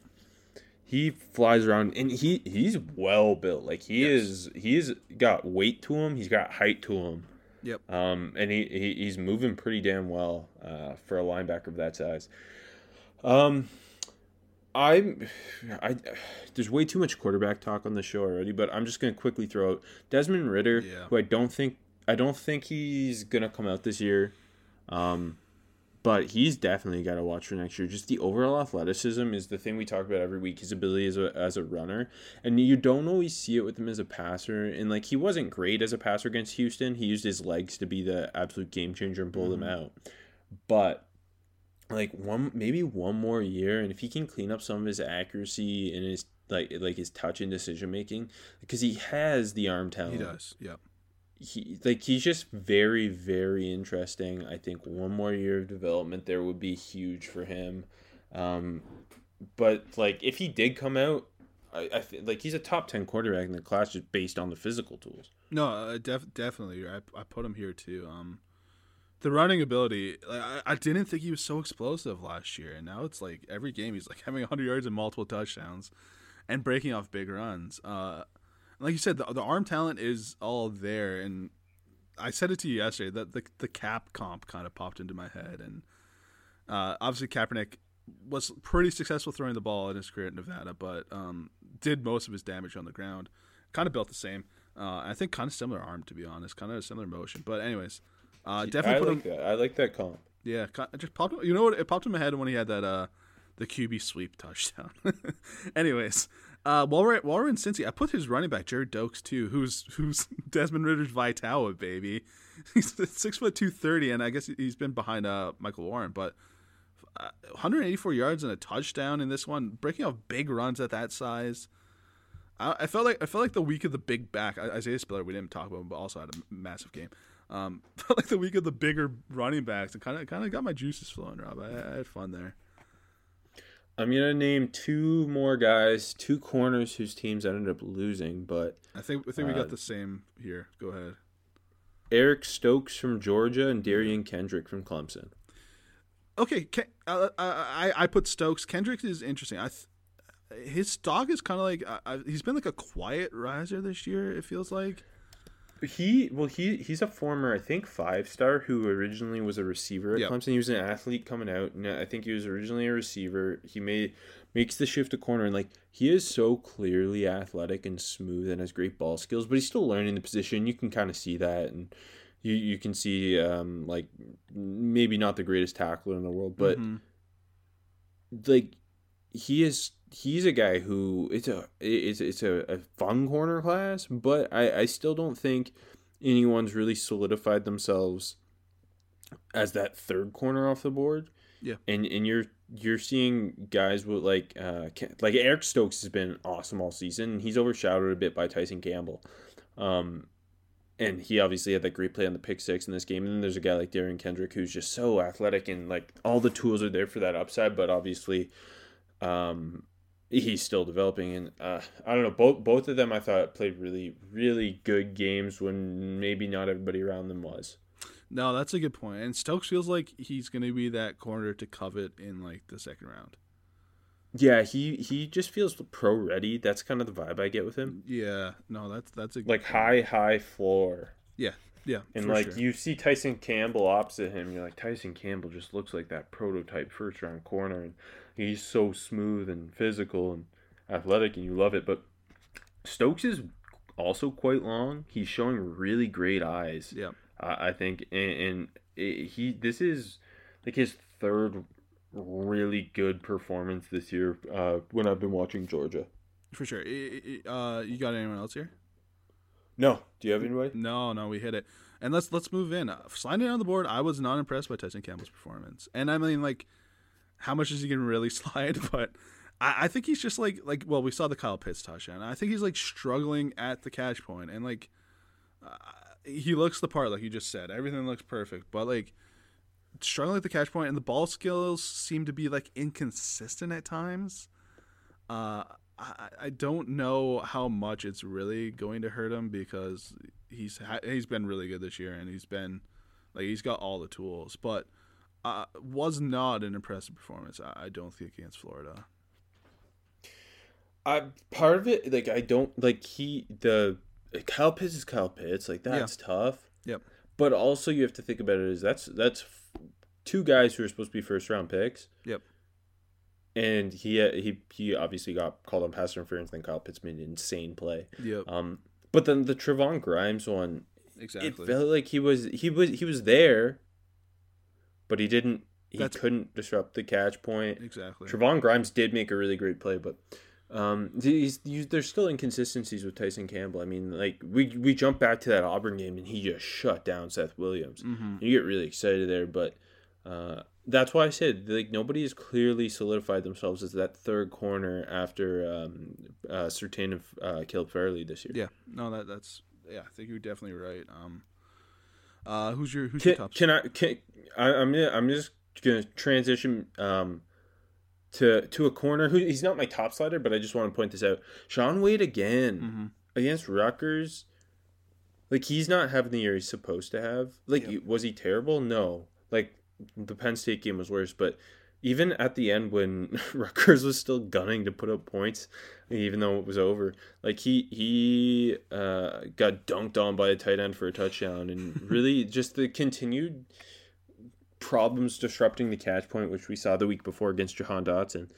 He flies around and he he's well built. Like he Yes. is he's got weight to him. He's got height to him. Yep. Um, and he, he he's moving pretty damn well uh, for a linebacker of that size. Um, I'm, I, there's way too much quarterback talk on the show already, but I'm just gonna quickly throw out Desmond Ridder, Yeah. who I don't think I don't think he's gonna come out this year. Um, but he's definitely got to watch for next year. Just the overall athleticism is the thing we talk about every week. His ability as a as a runner, and you don't always see it with him as a passer. And like he wasn't great as a passer against Houston. He used his legs to be the absolute game changer and pull them out. But like one maybe one more year, and if he can clean up some of his accuracy and his like like his touch and decision making, because he has the arm talent He does. Yeah. he like he's just very very interesting i think one more year of development there would be huge for him um but like if he did come out i, I th- like he's a top 10 quarterback in the class just based on the physical tools No, uh, def- definitely. I, I put him here too. Um, the running ability, I, I didn't think he was so explosive last year, and now it's like every game he's like having 100 yards and multiple touchdowns, and breaking off big runs. Uh, like you said, the, the arm talent is all there, and I said it to you yesterday that the the cap comp kind of popped into my head, and uh, obviously Kaepernick was pretty successful throwing the ball in his career at Nevada, but um, did most of his damage on the ground. Kind of built the same. Uh, I think kind of similar arm to be honest, kind of a similar motion. But anyways, uh, definitely i put like him. that i like that comp Yeah, it just popped. You know what? It popped in my head when he had that uh, the QB sweep touchdown. Anyways, uh, while we're at, while we're in Cincy, I put his running back Gerrid Doaks too, who's who's Desmond Ridder's Vitawa baby. He's six foot two thirty, and I guess he's been behind uh, Michael Warren, but. Uh, 184 yards and a touchdown in this one, breaking off big runs at that size. I, I felt like I felt like the week of the big back. I- Isaiah Spiller, we didn't talk about him, but also had a massive game. Um, felt like the week of the bigger running backs, and kind of kind of got my juices flowing. Rob, I, I had fun there. i'm gonna name two more guys two corners whose teams ended up losing but I think I think we Uh, got the same here. Go ahead. eric stokes from georgia and derion kendrick from clemson Okay, Ken, uh, I I put Stokes. Kendrick is interesting. I th- his stock is kind of like I, I, he's been like a quiet riser this year. It feels like. He well he he's a former I think five star who originally was a receiver at Yep. Clemson. He was an athlete coming out, and I think he was originally a receiver. He made makes the shift to corner, and like he is so clearly athletic and smooth and has great ball skills, but he's still learning the position. You can kind of see that, and you you can see um like maybe not the greatest tackler in the world, but Mhm. like he is he's a guy who it's a it's it's a, a fun corner class, but I I still don't think anyone's really solidified themselves as that third corner off the board. Yeah. and and you're you're seeing guys with like uh like Eric Stokes has been awesome all season. He's overshadowed a bit by Tyson Campbell. Um, and he obviously had that great play on the pick six in this game. And then there's a guy like Derion Kendrick who's just so athletic and like all the tools are there for that upside, but obviously, um, he's still developing. And uh, I don't know, both both of them I thought played really really good games when maybe not everybody around them was. No, that's a good point. And Stokes feels like he's going to be that corner to covet in like the second round. Yeah, he he just feels pro ready. That's kind of the vibe I get with him. Yeah, no, that's that's a Like high high floor. Yeah, yeah, And like sure. you see Tyson Campbell opposite him, you're like Tyson Campbell just looks like that prototype first round corner, and he's so smooth and physical and athletic, and you love it. But Stokes is also quite long. He's showing really great eyes. yeah, I I think, and, and it, he this is like his third really good performance this year. Uh, when I've been watching Georgia. For sure. Uh, you got anyone else here? No, do you have anybody? No, no, we hit it. And let's let's move in. Uh, sliding on the board, I was not impressed by Tyson Campbell's performance. And I mean, like, how much is he gonna really slide? But I, I think he's just like like well, we saw the Kyle Pitts touchdown. I think he's like struggling at the catch point, and like uh, he looks the part, like you just said. Everything looks perfect, but like struggling at the catch point, and the ball skills seem to be like inconsistent at times. Uh, I, I don't know how much it's really going to hurt him because he's ha- he's been really good this year and he's been like he's got all the tools, but uh, was not an impressive performance. I, I don't think against Florida. I part of it like I don't like he the Kyle Pitts is Kyle Pitts like that's tough. Yep. But also you have to think about it is that's that's two guys who are supposed to be first round picks. Yep. And he he he obviously got called on pass interference. Then Kyle Pitts made an insane play. Yep. Um, but then the Trevon Grimes one, exactly. it felt like he was he was he was there, but he didn't. He That's- couldn't disrupt the catch point. exactly. Trevon Grimes did make a really great play, but um, these, there's still inconsistencies with Tyson Campbell. I mean, like we we jump back to that Auburn game and he just shut down Seth Williams. Mm-hmm. You get really excited there, but uh, that's why I said like nobody has clearly solidified themselves as that third corner after um, uh, Surtain of uh, Caleb Farley this year. Yeah. No, that that's yeah. I think you're definitely right. Um. Uh, who's your who's Can, your top? can I? Can I? I'm gonna, I'm just gonna transition um to to a corner who he's not my top slider, but I just want to point this out. Shaun Wade again Mm-hmm. against Rutgers. Like he's not having the year he's supposed to have. Like Yep. was he terrible? No. Like the Penn State game was worse, but even at the end when Rutgers was still gunning to put up points, even though it was over, like he he uh, got dunked on by a tight end for a touchdown, and really just the continued problems disrupting the catch point, which we saw the week before against Jahan Dotson,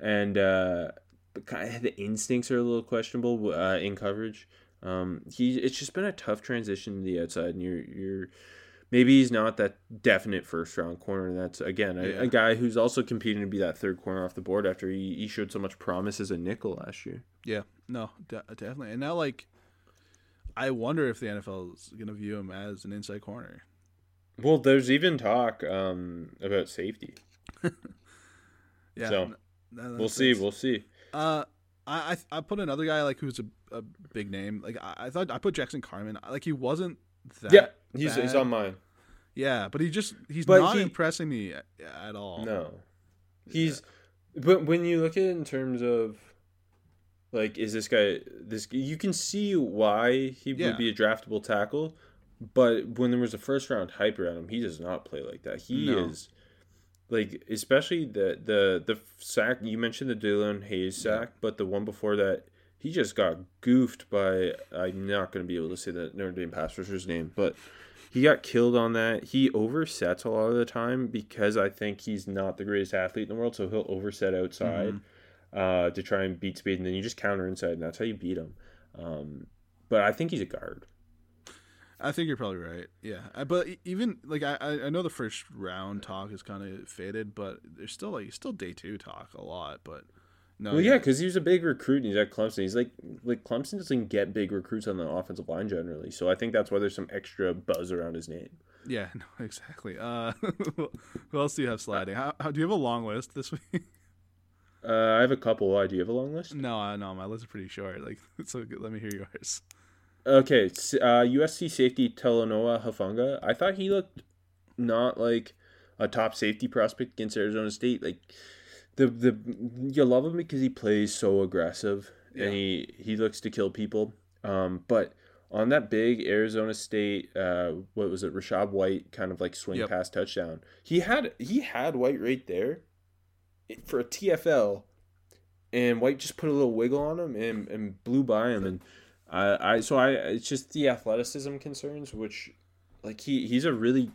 and uh, the kind of the instincts are a little questionable uh, in coverage. Um, he it's just been a tough transition to the outside, and you're you're maybe he's not that definite first round corner. And that's again a, Yeah. a guy who's also competing to be that third corner off the board after he, he showed so much promise as a nickel last year. Yeah. No, de- definitely. And now, like, I wonder if the NFL is gonna view him as an inside corner. Well, there's even talk um, about safety. Yeah. So, n- that- We'll see. We'll see. Uh, I, I I put another guy like who's a, a big name. Like I, I thought I put Jackson Carman. Like he wasn't that. Yeah, he's he's on mine. Yeah, but he just he's But not he- impressing me at, at all. No, he's. But when you look at it in terms of, like, is this guy this? You can see why he Yeah. would be a draftable tackle, but when there was a first round hype around him, he does not play like that. He No. is, like, especially the the the sack you mentioned the Daelin Hayes sack, but the one before that. He just got goofed by. I'm not going to be able to say that Notre Dame pass rusher's name, but he got killed on that. He oversets a lot of the time because I think he's not the greatest athlete in the world, so he'll overset outside uh, to try and beat speed, and then you just counter inside, and that's how you beat him. Um, but I think he's a guard. I think you're probably right. Yeah, I, but e- even like I I I know the first round talk is kind of faded, but there's still like still day two talk a lot. But no, Well, yeah, because he was a big recruit, and he's at Clemson. He's like, like Clemson doesn't get big recruits on the offensive line generally, so I think that's why there's some extra buzz around his name. yeah, no, exactly. Uh, who else do you have sliding? How, how do you have a long list this week? Uh, I have a couple. Why do you have a long list? no, I no, my list is pretty short. Like, so good. let me hear yours. Okay, uh, USC safety Talanoa Hufanga. I thought he looked not like a top safety prospect against Arizona State. Like the the you love him because he plays so aggressive Yeah. and he he looks to kill people. Um, but on that big Arizona State, uh, what was it, Rachaad White kind of like swing Yep. pass touchdown. He had he had White right there for a TFL, and White just put a little wiggle on him and, and blew by him and. I, I so I it's just the athleticism concerns, which like he he's a really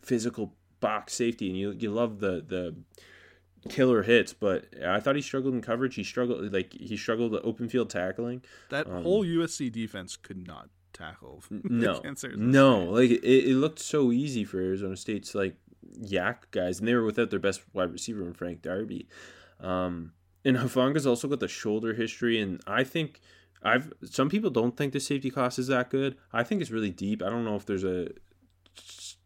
physical box safety, and you you love the the killer hits, but I thought he struggled in coverage. He struggled like he struggled open field tackling. That Um, whole USC defense could not tackle. No, no, like it, it looked so easy for Arizona State's like yak guys, and they were without their best wide receiver in Frank Darby. Um, and Hufanga's also got the shoulder history, and I think I've some people don't think the safety class is that good. I think it's really deep. I don't know if there's a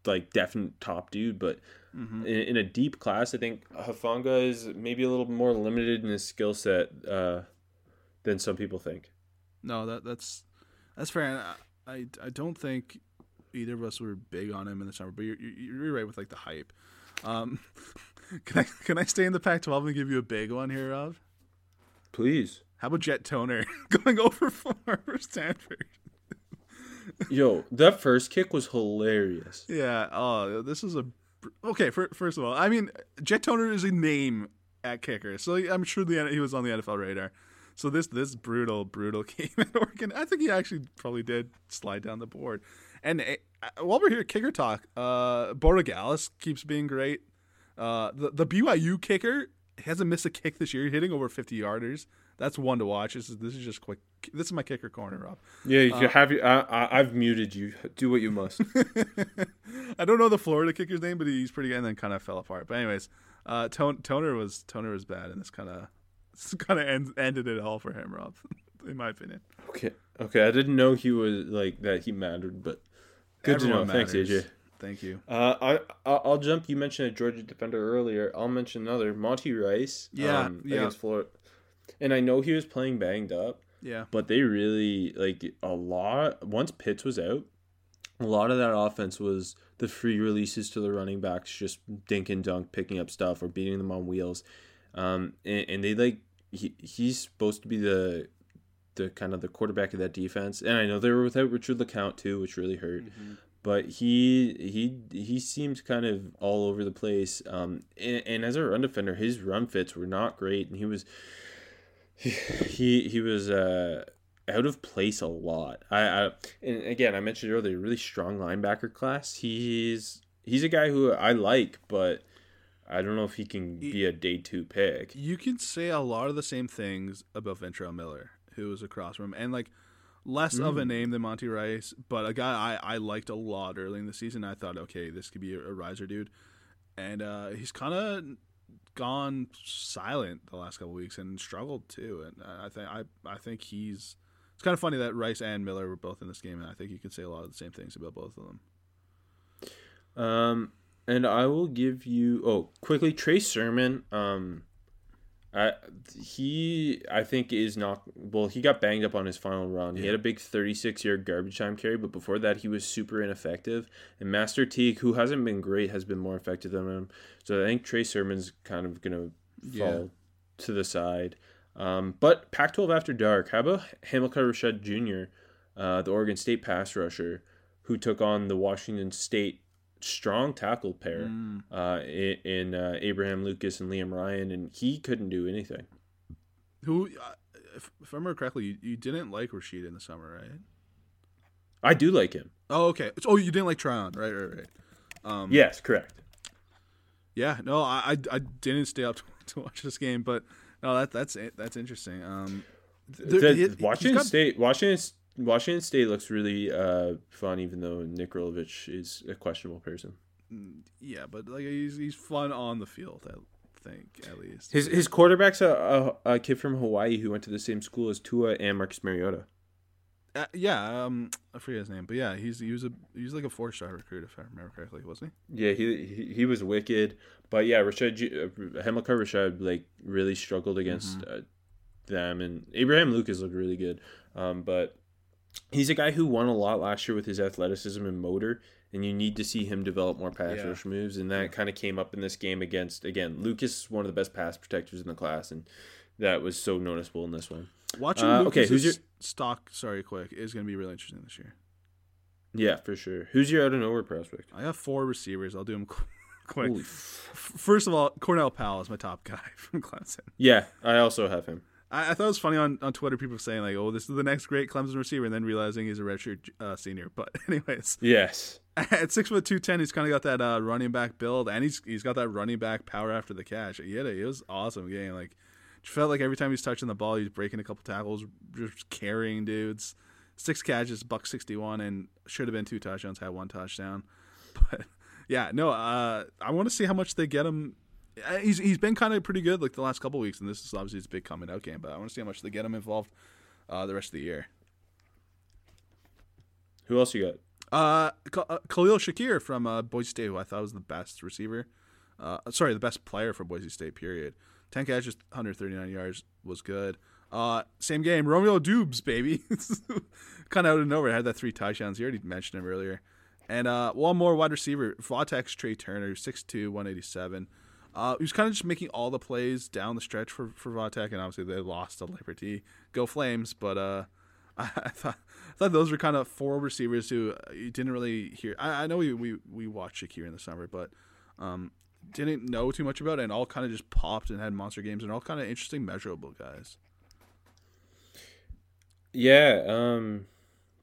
like definite top dude, but Mm-hmm. in, in a deep class, I think Hufanga is maybe a little more limited in his skill set uh, than some people think. No, that that's that's fair. I, I I don't think either of us were big on him in the summer, but you're you're, right with like the hype. Um, can I can I stay in the Pac-12 and give you a big one here, Rob? Please. How about Jet Toner going over for Stanford? Yo, that first kick was hilarious. Yeah. Oh, this is a okay. For, first of all, I mean, Jet Toner is a name at kicker, so I'm sure the he was on the NFL radar. So this this brutal brutal game at Oregon, I think he actually probably did slide down the board. And uh, while we're here, kicker talk. Uh, Borregales keeps being great. Uh, the the BYU kicker hasn't missed a kick this year, hitting over 50 yarders. That's one to watch. This is this is just quick. This is my kicker corner, Rob. Yeah, you can have you. I, I, I've muted you. Do what you must. I don't know the Florida kicker's name, but he's pretty good, and then kind of fell apart. But anyways, uh, Ton- Toner was Toner was bad, and this kind of this kind of end, ended it all for him, Rob, in my opinion. okay, okay. I didn't know he was like that. He mattered, but good Everyone to know. Thanks. AJ. Thank you. Uh, I I- I'll jump. You mentioned a Georgia defender earlier. I'll mention another, Monty Rice. Yeah, um, yeah. against Florida. And I know he was playing banged up, Yeah, but they really like a lot. Once Pitts was out, a lot of that offense was the free releases to the running backs, just dink and dunk, picking up stuff or beating them on wheels. Um, and, and they like he, he's supposed to be the the kind of the quarterback of that defense. And I know they were without Richard LeCounte too, which really hurt. But he he he seemed kind of all over the place. Um, and, and as a run defender, his run fits were not great, and he was he he was uh out of place a lot. I, I and again I mentioned earlier, really strong linebacker class. He's he's a guy who I like, but I don't know if he can be a day two pick. you can say a lot of the same things about Ventrell Miller, who was across from him, and like less of a name than Monty Rice, but a guy I, I liked a lot early in the season. I thought, okay, this could be a, a riser dude, and uh, he's kind of gone silent the last couple weeks and struggled too. And I think I I think he's it's kind of funny that Rice and Miller were both in this game, and I think you can say a lot of the same things about both of them. Um, and I will give you oh quickly Trey Sermon. Um, I he I think is not well. He got banged up on his final run. He had a big thirty six yard garbage time carry, but before that he was super ineffective. And Master Teague, who hasn't been great, has been more effective than him. So I think Trey Sermon's kind of gonna fall Yeah. to the side. Um, but Pac twelve after dark. How about Hamilcar Rashed Jr., uh, the Oregon State pass rusher, who took on the Washington State strong tackle pair uh, in, uh, Abraham Lucas and Liam Ryan, and he couldn't do anything. Who, uh, if, if I remember correctly, you, you didn't like Rashed in the summer, right? I do like him. Oh, okay. Oh, you didn't like Tryon, right? Right, right. Um, Yes, correct. Yeah, no, I, I, I didn't stay up to, to watch this game, but no, that that's that's interesting. Um, there- The- he- he's Washington got- State, Washington, Washington State looks really uh, fun, even though Nick Rolovich is a questionable person. yeah, but like he's he's fun on the field, I think at least. His his quarterback's a, a, a kid from Hawaii who went to the same school as Tua and Marcus Mariota. Uh, yeah, um, I forget his name, but yeah, he's he was a he was like a four star recruit if I remember correctly, wasn't he? Yeah, he he, he was wicked, but yeah, Rashed uh, Hamilcar Rashed like really struggled against uh, them, and Abraham Lucas looked really good, um, but he's a guy who won a lot last year with his athleticism and motor, and you need to see him develop more pass Yeah. rush moves, and that kind of came up in this game against again Lucas, is one of the best pass protectors in the class, and that was so noticeable in this one. Watching Uh, Lucas's okay, who's your- stock? Sorry, quick is going to be really interesting this year. Yeah, for sure. Who's your out of nowhere prospect? I have four receivers. I'll do them quick. Holy First of all, Cornell Powell is my top guy from Clemson. Yeah, I also have him. I, I thought it was funny on, on Twitter, people saying like, "Oh, this is the next great Clemson receiver," and then realizing he's a redshirt uh, senior. But anyways, Yes. at six foot two ten, he's kind of got that uh, running back build, and he's he's got that running back power after the catch. He had a, it was awesome game. Like, felt like every time he's touching the ball, he's breaking a couple tackles, just carrying dudes. six catches, buck sixty one, and should have been two touchdowns. Had one touchdown, but yeah, no. Uh, I want to see how much they get him. Uh, he's he's been kind of pretty good like the last couple weeks, and this is obviously his big coming out game. But I want to see how much they get him involved uh, the rest of the year. Who else you got? Uh, uh, Khalil Shakir from uh, Boise State, who I thought was the best receiver. Uh, sorry, the best player for Boise State. Period. Ten catches, 139 yards was good. Uh, same game, Romeo Doubs, baby. kind of out of nowhere, had that three touchdowns. You already mentioned him earlier. And uh, one more wide receiver, Vaughtex Tre Turner, 6'2", 187. Uh, he was kind of just making all the plays down the stretch for for Vautech, and obviously they lost to Liberty. Go Flames! But uh, I, I thought I thought those were kind of four receivers who uh, you didn't really hear. I, I know we, we we watched Shakir in the summer, but um, didn't know too much about it, and all kind of just popped and had monster games, and all kind of interesting, measurable guys. Yeah, um,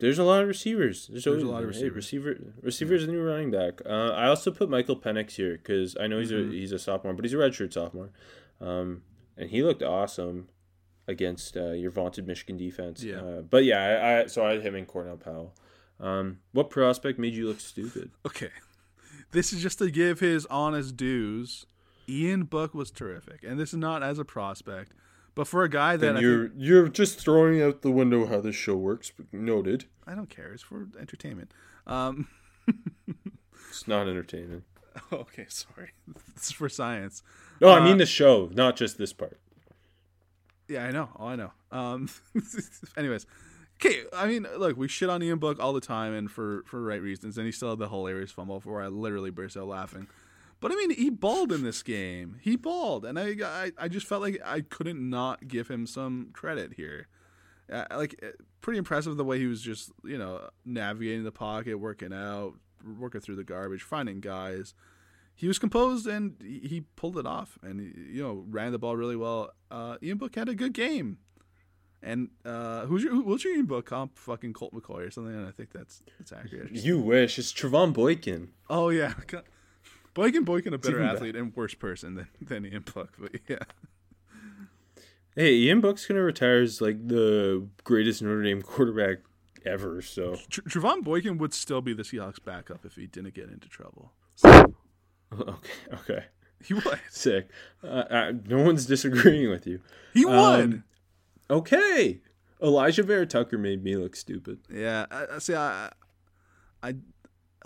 there's a lot of receivers. There's, There's a lot of hey, receivers. receiver, receivers, a new running back. Uh, I also put Michael Penix here because I know he's Mhm. a he's a sophomore, but he's a redshirt sophomore, um, and he looked awesome against uh, your vaunted Michigan defense. Yeah. Uh, but yeah, I, I so I had him and Cornell Powell. Um, what prospect made you look stupid? Okay, this is just to give his honest dues. Ian Book was terrific, and this is not as a prospect, but for a guy that you're think, you're just throwing out the window how this show works. Noted. I don't care. It's for entertainment. Um, It's not entertaining. okay, sorry. It's for science. No, I Uh, mean the show, not just this part. Yeah, I know. Oh, I know. Um, anyways, okay. I mean, look, we shit on Ian Book all the time, and for for right reasons. And he still had the hilarious fumble where I literally burst out laughing. But I mean, he balled in this game. He balled, and I I, I just felt like I couldn't not give him some credit here. Uh, like, uh, pretty impressive the way he was just you know navigating the pocket, working out, working through the garbage, finding guys. He was composed and he pulled it off, and you know ran the ball really well. Uh, Ian Book had a good game. And uh, who's your who, what's your Ian Book comp? Fucking Colt McCoy or something. And I think that's that's accurate. You wish it's Trevone Boykin. Oh yeah, Boykin Boykin a better athlete and worse person than than Ian Book, but yeah. Hey, Ian Book's gonna retire as like the greatest Notre Dame quarterback ever. So Tr- Trevone Boykin would still be the Seahawks backup if he didn't get into trouble. okay, okay, He would. sick. Uh, uh, no one's disagreeing with you. He would. Um, Okay, Alijah Vera-Tucker made me look stupid. yeah. I, see. I, I.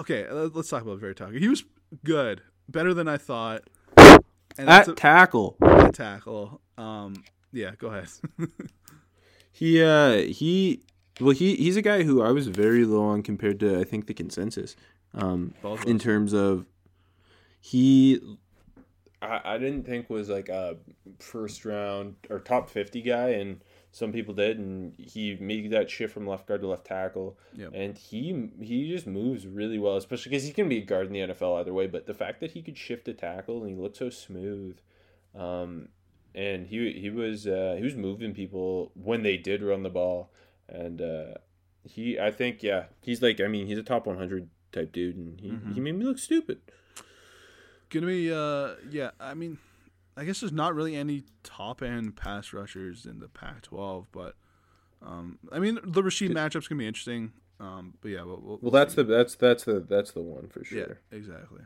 Okay. let- Let's talk about Vera-Tucker. He was good, better than I thought. And that's a- tackle, at tackle. Um. Yeah. Go ahead. he uh he well he he's a guy who I was very low on compared to I think the consensus. Um, in terms of he I, I didn't think was like a first round or top 50 guy and some people did and he made that shift from left guard to left tackle Yep. and he he just moves really well especially because he can be a guard in the NFL either way but the fact that he could shift to tackle and he looked so smooth um and he he was uh, he was moving people when they did run the ball and uh he I think yeah he's like I mean he's a top 100 type dude and he, Mhm. he made me look stupid Gonna be. Uh. Yeah. I mean, I guess there's not really any top end pass rushers in the Pac-12, but. Um, I mean, the Rashed matchup's gonna be interesting. Um, but yeah, we'll, we'll, Well, that's the that's that's the that's the one for sure. yeah, exactly.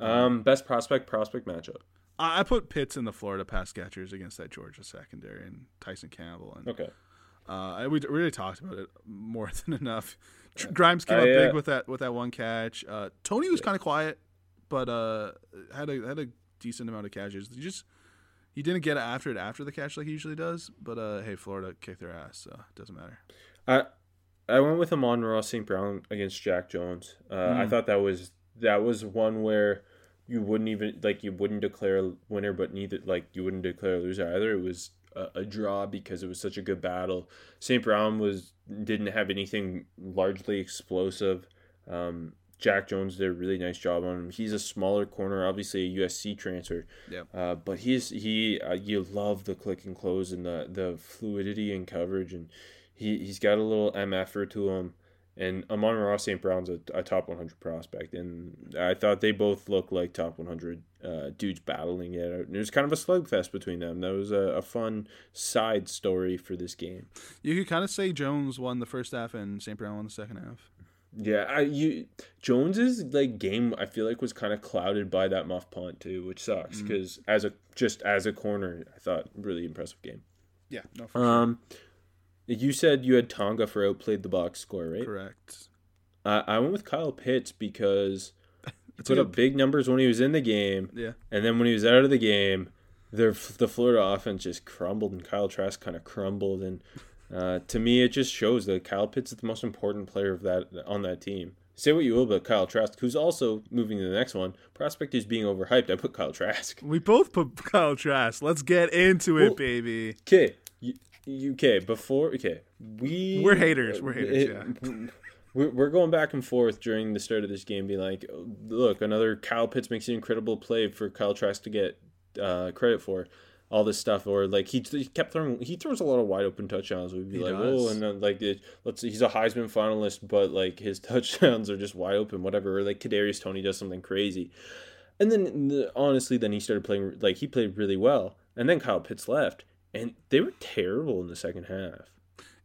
Um, best prospect prospect matchup. I, I put Pitts in the Florida pass catchers against that Georgia secondary and Tyson Campbell, and Okay. uh, I, we really talked about it more than enough. Tr- Grimes came I, up uh, big with that with that one catch. Uh, Toney was kind of quiet, but uh, had a had a decent amount of catches. He just he didn't get after it after the catch like he usually does. But uh, hey, Florida kicked their ass, so it doesn't matter. I I went with Amon-Ra St. Brown against Jack Jones. Uh, I Mm. thought that was that was one where you wouldn't even like you wouldn't declare a winner, but neither like you wouldn't declare a loser either. It was a, a draw because it was such a good battle. St. Brown was didn't have anything largely explosive. Um, Jack Jones did a really nice job on him. He's a smaller corner, obviously a USC transfer. Yep. Uh, but he's he uh, you love the click and close and the the fluidity and coverage and he he's got a little mf'er to him and Amon-Ra St. Brown's a, a, top 100 prospect, and I thought they both looked like top 100 uh, dudes battling it out. And it was kind of a slugfest between them. That was a, a, fun side story for this game. You could kind of say Jones won the first half and St. Brown won the second half. Yeah, I you Jones's like game I feel like was kind of clouded by that muff punt too, which sucks because mm. as a just as a corner, I thought really impressive game. Yeah, no. um, sure. You said you had Tonga for outplayed the box score, right? Correct. Uh, I went with Kyle Pitts because he put up big numbers when he was in the game. Yeah. And then when he was out of the game, the the Florida offense just crumbled, and Kyle Trask kind of crumbled. And uh, to me, it just shows that Kyle Pitts is the most important player of that on that team. Say what you will about Kyle Trask, who's also moving to the next one. Prospect is being overhyped. I put Kyle Trask. We both put Kyle Trask. Let's get into it, well, baby. Okay, UK before okay we we're haters we're haters it, yeah we're, we're going back and forth during the start of this game being like look another Kyle Pitts makes an incredible play for Kyle Trask to get uh, credit for all this stuff or like he, he kept throwing he throws a lot of wide open touchdowns we'd be he like does. oh and then like it, let's he's a Heisman finalist but like his touchdowns are just wide open whatever or like Kadarius Toney does something crazy and then the, honestly then he started playing like he played really well and then Kyle Pitts left and they were terrible in the second half.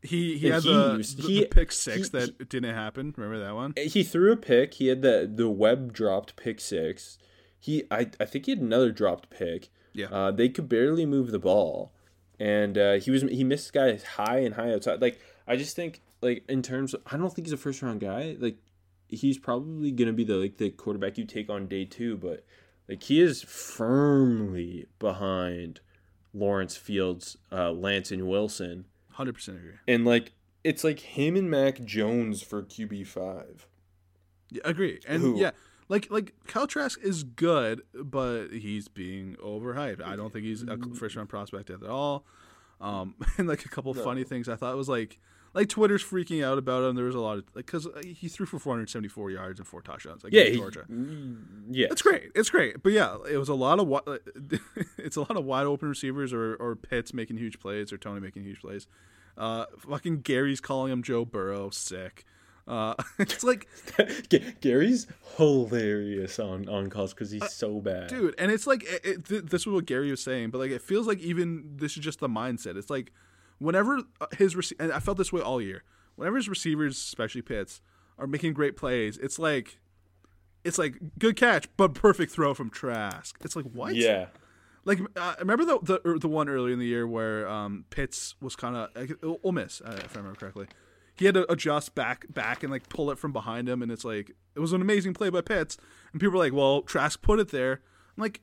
He he and had he the, the, he, the pick six he, that didn't happen. Remember that one? He threw a pick. He had the the web dropped pick six. He I I think he had another dropped pick. Yeah. Uh, they could barely move the ball, and uh, he was he missed guys high and high outside. Like I just think like in terms of I don't think he's a first round guy. Like he's probably gonna be the like the quarterback you take on day two, but like he is firmly behind Lawrence Fields, uh, Lance and Wilson. Hundred percent agree. And like it's like him and Mac Jones for QB five. Yeah, agree. And Who? yeah, like like Kyle Trask is good, but he's being overhyped. I don't think he's a first round prospect at all. Um, and like a couple no. funny things I thought was like like Twitter's freaking out about him. There was a lot of like because he threw for 474 yards and four touchdowns. Like, yeah, he, Georgia. Mm, yeah, it's great. It's great. But yeah, it was a lot of it's a lot of wide open receivers or or Pitts making huge plays or Toney making huge plays. Uh, fucking Gary's calling him Joe Burrow. Sick. Uh, it's like Gary's hilarious on on calls because he's uh, so bad, dude. And it's like it, it, this is what Gary was saying, but like it feels like even this is just the mindset. It's like whenever uh, his rec- and I felt this way all year. Whenever his receivers, especially Pitts, are making great plays, it's like it's like good catch but perfect throw from Trask. It's like what? Yeah. Like uh, remember the, the er, the one earlier in the year where um, Pitts was kind of Ole Miss, uh, if I remember correctly. He had to adjust back back and like pull it from behind him, and it's like it was an amazing play by Pitts. And people were like, "Well, Trask put it there." I'm like,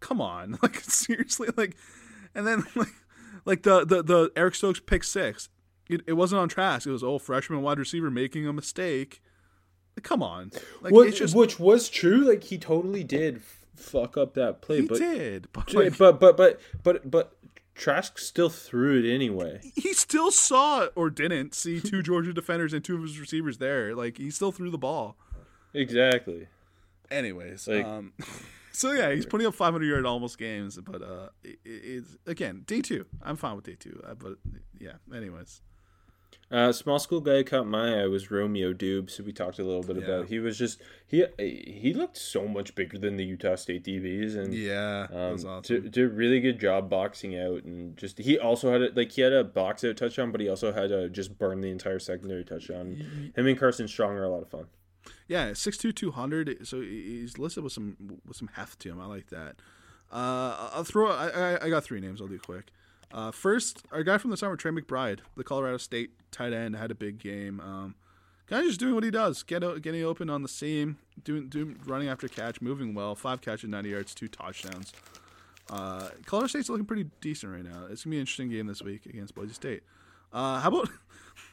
"Come on, like seriously, like." And then like like the the the Eric Stokes pick six. It, it wasn't on Trask. It was oh freshman wide receiver making a mistake. Like, come on, like which, just, which was true. Like he totally did fuck up that play. He but, did, but like, but but but but but Trask still threw it anyway. He still saw or didn't see two Georgia defenders and two of his receivers there. Like he still threw the ball. Exactly. Anyways, like, um, so yeah, he's putting up 500 yard almost games, but uh, it, it's again day two. I'm fine with day two, uh, but yeah. Anyways, uh, small school guy caught my eye was Romeo Doubs, who we talked a little bit yeah. about. He was just he he looked so much bigger than the Utah State DBs, and yeah, um, awesome. did, did a really good job boxing out, and just he also had a, like he had a box out touchdown, but he also had to just burn the entire secondary touchdown. Him and Carson Strong are a lot of fun. Yeah, six two two hundred. So he's listed with some with some heft to him. I like that. Uh, I'll throw. I, I, I got three names. I'll do quick. Uh, first, our guy from the summer, Trey McBride, the Colorado State tight end, had a big game. Um, kind of just doing what he does, get getting open on the seam, doing doing running after catch, moving well. Five catches, ninety yards, two touchdowns. Uh, Colorado State's looking pretty decent right now. It's gonna be an interesting game this week against Boise State. Uh, how about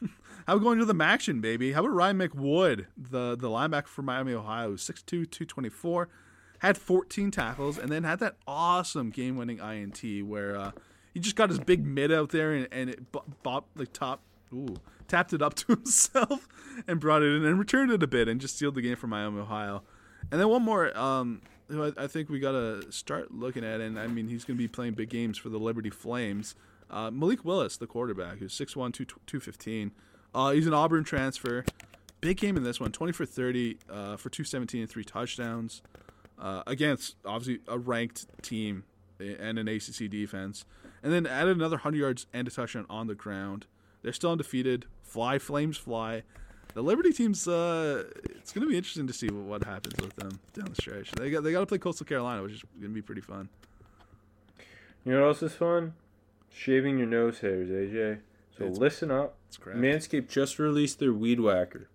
how about going to the Maction, baby? How about Ryan McWood, the the linebacker for Miami, Ohio, 6'2", 224, had 14 tackles, and then had that awesome game-winning INT where uh, he just got his big mid out there and, and it bop like top, ooh, tapped it up to himself and brought it in and returned it a bit and just sealed the game for Miami, Ohio. And then one more, um, who I, I think we got to start looking at, and I mean, he's going to be playing big games for the Liberty Flames. Uh, Malik Willis, the quarterback, who's 6'1", 215. Uh, he's an Auburn transfer. big game in this one 20 for 30 uh, for 217 and three touchdowns uh, against obviously a ranked team and an ACC defense. And then added another 100 yards and a touchdown on the ground. They're still undefeated. Fly, Flames fly. The Liberty team's, uh, it's going to be interesting to see what, what happens with them down the stretch. They got, they got to play Coastal Carolina, which is going to be pretty fun. You know what else is fun? Shaving your nose hairs, AJ. So It's- listen up. It's. Manscaped just released their Weed Whacker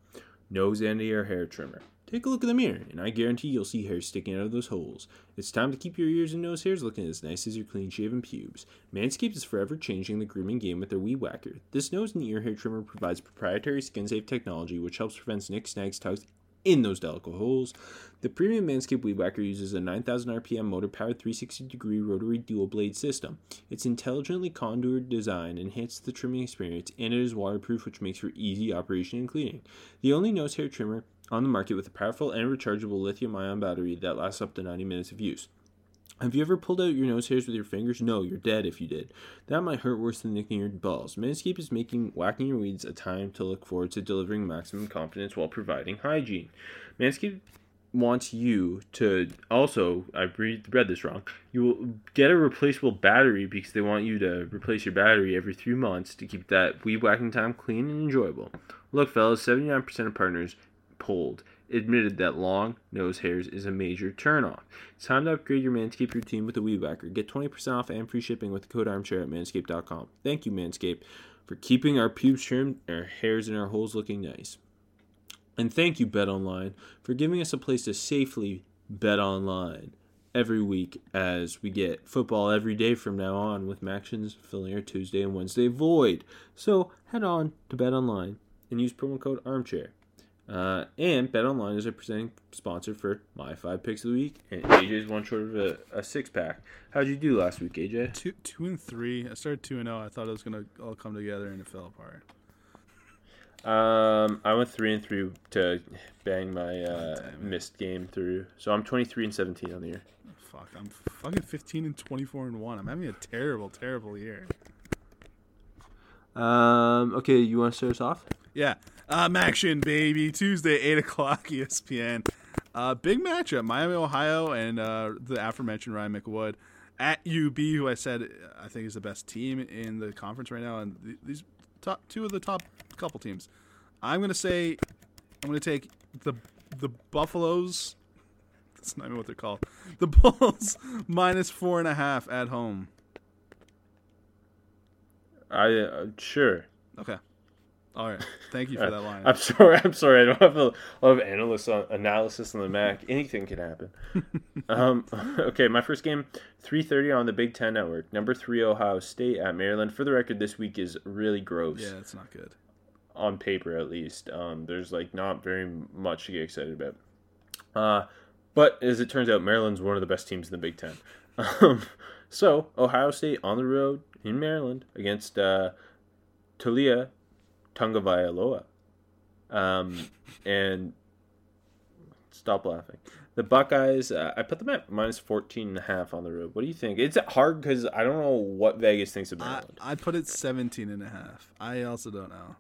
nose and ear hair trimmer. Take a look in the mirror, and I guarantee you'll see hair sticking out of those holes. It's time to keep your ears and nose hairs looking as nice as your clean shaven pubes. Manscaped is forever changing the grooming game with their Weed Whacker. This nose and ear hair trimmer provides proprietary skin safe technology which helps prevent nicks, snags, tugs, in those delicate holes. The premium Manscaped Weed Whacker uses a 9,000 RPM motor powered 360 degree rotary dual blade system. Its intelligently contoured design enhances the trimming experience and it is waterproof, which makes for easy operation and cleaning. The only nose hair trimmer on the market with a powerful and rechargeable lithium ion battery that lasts up to 90 minutes of use. Have you ever pulled out your nose hairs with your fingers? No, you're dead if you did. That might hurt worse than nicking your balls. Manscaped is making whacking your weeds a time to look forward to delivering maximum confidence while providing hygiene. Manscaped wants you to also, I read, this wrong, you will get a replaceable battery because they want you to replace your battery every three months to keep that weed whacking time clean and enjoyable. Look, fellas, 79% of partners polled admitted that long nose hairs is a major turnoff. It's time to upgrade your Manscaped routine with a Weed Whacker. Get 20% off and free shipping with the code armchair at manscaped.com. Thank you, Manscaped, for keeping our pubes trimmed our hairs and our holes looking nice. And thank you, Bet Online, for giving us a place to safely bet online every week as we get football every day from now on with Mactions filling our Tuesday and Wednesday void. So head on to Bet Online and use promo code armchair. Uh, and Bet Online is a presenting sponsor for my five picks of the week, and AJ's one short of a, a six pack. How'd you do last week, AJ? Two, two and three. I started two and zero. I thought it was gonna all come together and it fell apart. Um, I went three and three to bang my uh, missed game through, so I'm 23 and 17 on the year. Fuck, I'm fucking 15 and 24 and one. I'm having a terrible, terrible year. Um, okay, you want to start us off? Yeah. Um, action, baby. Tuesday, 8 o'clock, ESPN. Uh, big matchup. Miami, Ohio, and uh, the aforementioned Ryan McWood at UB, who I said uh, I think is the best team in the conference right now. And th- these top two of the top couple teams. I'm going to say I'm going to take the the Buffaloes. That's not even what they're called. The Bulls minus four and a half at home. I uh, sure. Okay. All right. Thank you for that line. I'm sorry. I'm sorry. I don't have a lot of analysis on, analysis on the Mac. Anything can happen. um, okay, my first game, 3:30 on the Big Ten Network. Number three, Ohio State at Maryland. For the record, this week is really gross Yeah, it's not good. on paper, at least. Um, there's like not very much to get excited about. Uh, but as it turns out, Maryland's one of the best teams in the Big Ten. Um, so Ohio State on the road in Maryland against uh, Taulia Tagovailoa. Um, and stop laughing. The Buckeyes, uh, I put them at minus 14 and a half on the road. What do you think? It's hard because I don't know what Vegas thinks of I, Maryland. I'd put it 17 and a half. I also don't know.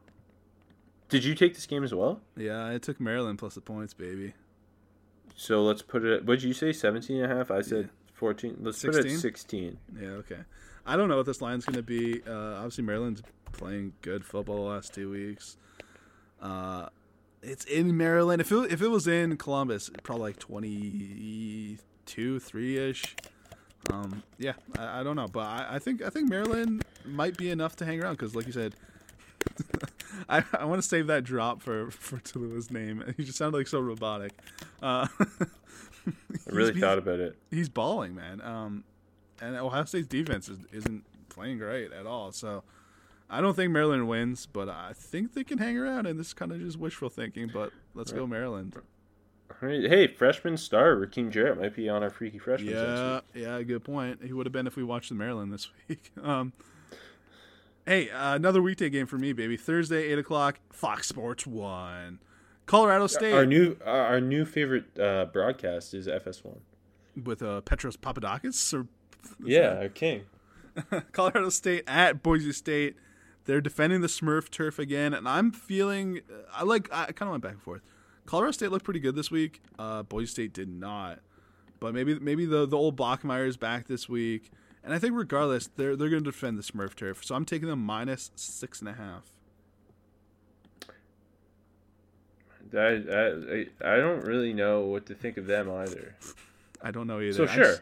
Did you take this game as well? Yeah, I took Maryland plus the points, baby. So let's put it. What did you say? 17 and a half? I said 14. Let's put it 16? at 16. Yeah, okay. I don't know what this line's going to be. Uh, obviously, Maryland's playing good football the last two weeks. Uh, it's in Maryland. If it, if it was in Columbus, probably like 22, 3 ish. Um, yeah, I, I don't know, but I, I think I think Maryland might be enough to hang around because, like you said, I, I want to save that drop for for Taulia's name. He just sounded like so robotic. Uh, I really he's- thought about it. he's balling, man. Um, and Ohio State's defense is, isn't playing great at all. So I don't think Maryland wins, but I think they can hang around. And this is kind of just wishful thinking. But let's go Maryland. All right. Hey, freshman star Rakim Jarrett might be on our freaky freshman. Yeah, yeah, good point. He would have been if we watched the Maryland this week. Um, hey, uh, another weekday game for me, baby. Thursday, eight o'clock, Fox Sports One, Colorado State Our new our new favorite uh, broadcast is FS1. with uh, Petros Papadakis or Yeah, our king. Colorado State at Boise State. They're defending the Smurf turf again, and I'm feeling I like I kind of went back and forth. Colorado State looked pretty good this week. Uh, Boise State did not, but maybe maybe the the old Bachmeier is back this week, and I think regardless they're they're going to defend the Smurf turf. So I'm taking them minus six and a half. I, I, I don't really know what to think of them either. I don't know either. So I sure. just-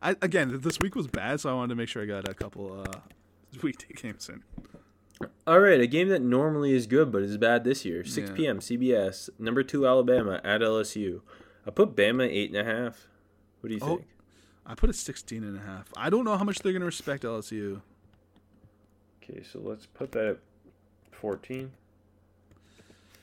I, again, this week was bad, so I wanted to make sure I got a couple uh, weekday games in. All right, a game that normally is good but is bad this year. 6 Yeah. p.m. CBS. Number two Alabama at LSU. I put Bama eight and a half. What do you Oh. think? I put a 16 and a half. I don't know how much they're going to respect LSU. Okay, so let's put that at 14.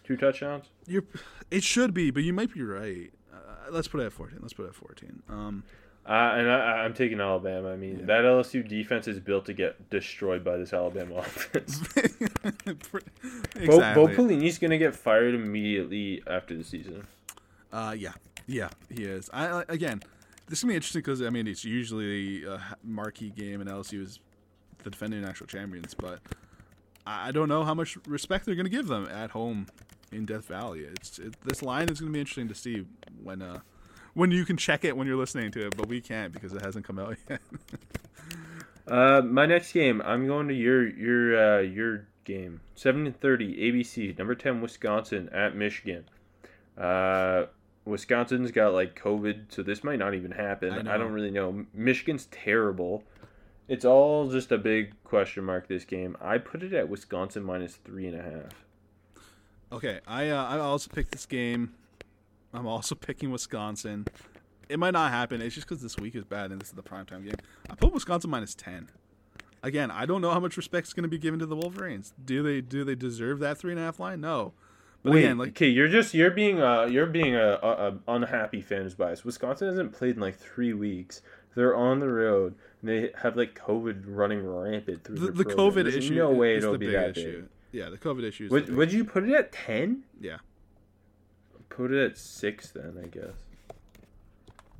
Two touchdowns. You're, it should be, but you might be right. Uh, let's put it at 14. Let's put it at 14. Um, Uh, and I, I'm taking Alabama. I mean, that LSU defense is built to get destroyed by this Alabama offense. Bo, exactly. Bo Pelini's going to get fired immediately after the season. Uh, yeah, yeah, he is. I I- again, this is gonna be interesting because I mean it's usually a marquee game, and LSU is the defending national champions, but I I don't know how much respect they're gonna give them at home in Death Valley. It's it, this line is gonna be interesting to see when uh when you can check it when you're listening to it, but we can't because it hasn't come out yet. Uh, my next game, I'm going to your your uh, your game. Seven thirty ABC, number ten Wisconsin at Michigan. Uh, Wisconsin's got like COVID, so this might not even happen. I I, don't really know. Michigan's terrible. It's all just a big question mark. This game, I put it at Wisconsin minus three and a half. Okay, I uh, I also picked this game. I'm also picking Wisconsin. It might not happen. It's just because this week is bad and this is the primetime game. I put Wisconsin minus ten. Again, I don't know how much respect is going to be given to the Wolverines. Do they do they deserve that three and a half line? No. But Wait, again, like okay, you're just you're being uh you're being a, a, a unhappy fans bias. Wisconsin hasn't played in like three weeks. They're on the road. And they have like COVID running rampant through the, the. COVID There's issue No way is it'll the be big that issue. big. Yeah, the COVID issue. Is Would, would you put it at ten? yeah. Put it at six then, I guess.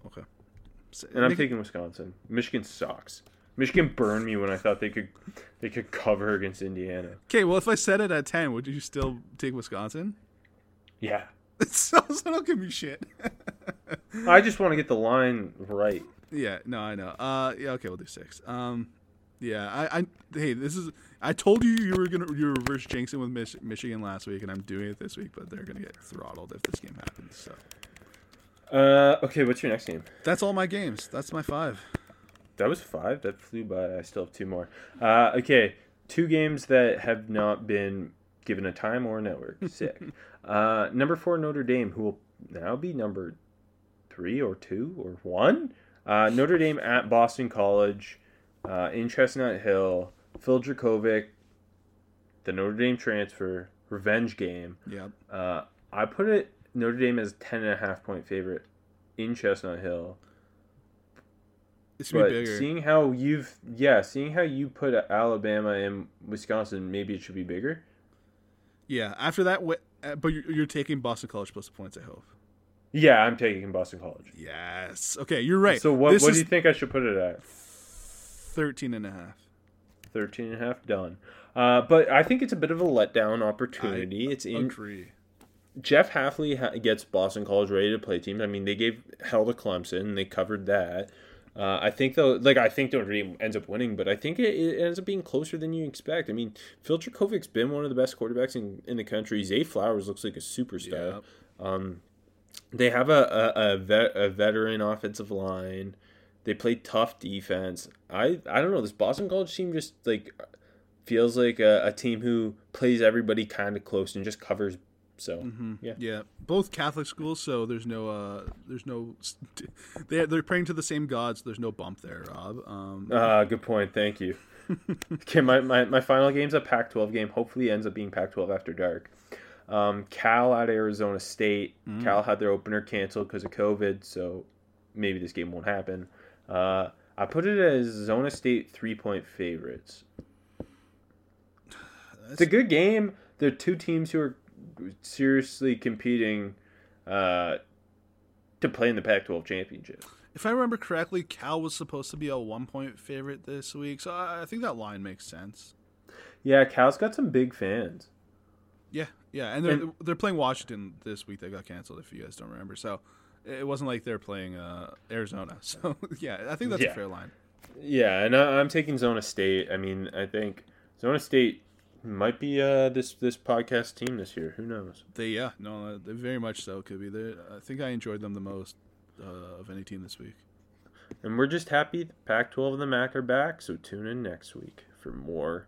Okay. So, And I'm taking Wisconsin. Michigan sucks. Michigan burned me when I thought they could they could cover against Indiana. okay. Well, if I set it at ten, would you still take Wisconsin? Yeah. so, so don't give me shit. I just want to get the line right. Yeah, no, I know. Uh, yeah, okay, we'll do six. Um, yeah, I, I, hey, this is. I told you you were gonna you were reverse jinxing with Mich- Michigan last week, and I'm doing it this week, but they're gonna get throttled if this game happens. So Uh, okay, what's your next game? that's all my games. That's my five. That was five. That flew by. I still have two more. Uh, okay, two games that have not been given a time or a network. Sick. uh, number four Notre Dame, who will now be number three or two or one. Uh, Notre Dame at Boston College, uh, in Chestnut Hill. Phil Jurkovec, the Notre Dame transfer revenge game. Yep. Uh, I put it Notre Dame as ten and a half point favorite in Chestnut Hill. It's gonna But be bigger. seeing how you've yeah, seeing how you put Alabama and Wisconsin, maybe it should be bigger. yeah. After that, uh, but you're, you're taking Boston College plus the points. I hope. Yeah, I'm taking Boston College. Yes. Okay, you're right. So what This what is do you think I should put it at? 13 and a half. 13 and a half done. Uh, but I think it's a bit of a letdown opportunity. it's in Agree. Jeff Hafley ha- gets Boston College ready to play teams. I mean, they gave hell to Clemson. They covered that. Uh, I think though, like I think Notre Dame ends up winning, but I think it, it ends up being closer than you expect. I mean, Phil Jurkovec's been one of the best quarterbacks in, in the country. Zay Flowers looks like a superstar. Um, they have a a, a, vet, a veteran offensive line. They play tough defense. I I don't know. This Boston College team just like feels like a, a team who plays everybody kind of close and just covers. So yeah. Yeah, both Catholic schools, so there's no, uh, there's no, they they're praying to the same gods. There's no bump there, Rob. Um, Ah, good point. Thank you. okay, my, my, my final game's a Pac 12 game. Hopefully, it ends up being Pac 12 after dark. Um, Cal at Arizona State. Cal had their opener canceled because of COVID, so maybe this game won't happen. Uh, I put it as Zona State three point favorites. It's a good game. They're two teams who are seriously competing uh, to play in the Pac 12 championship. if I remember correctly, Cal was supposed to be a one point favorite this week, so I, I think that line makes sense. Yeah, Cal's got some big fans. Yeah, yeah, and they're And- they're playing Washington this week. They got canceled, if you guys don't remember. So it wasn't like they're playing uh, Arizona. So yeah, I think that's Yeah. a fair line. Yeah, and I, I'm taking Zona State. I mean, I think Zona State might be uh, this this podcast team this year. Who knows? They yeah, no, uh, they very much so could be. They, I think I enjoyed them the most uh, of any team this week. And we're just happy the Pac-12 and the MAC are back. So tune in next week for more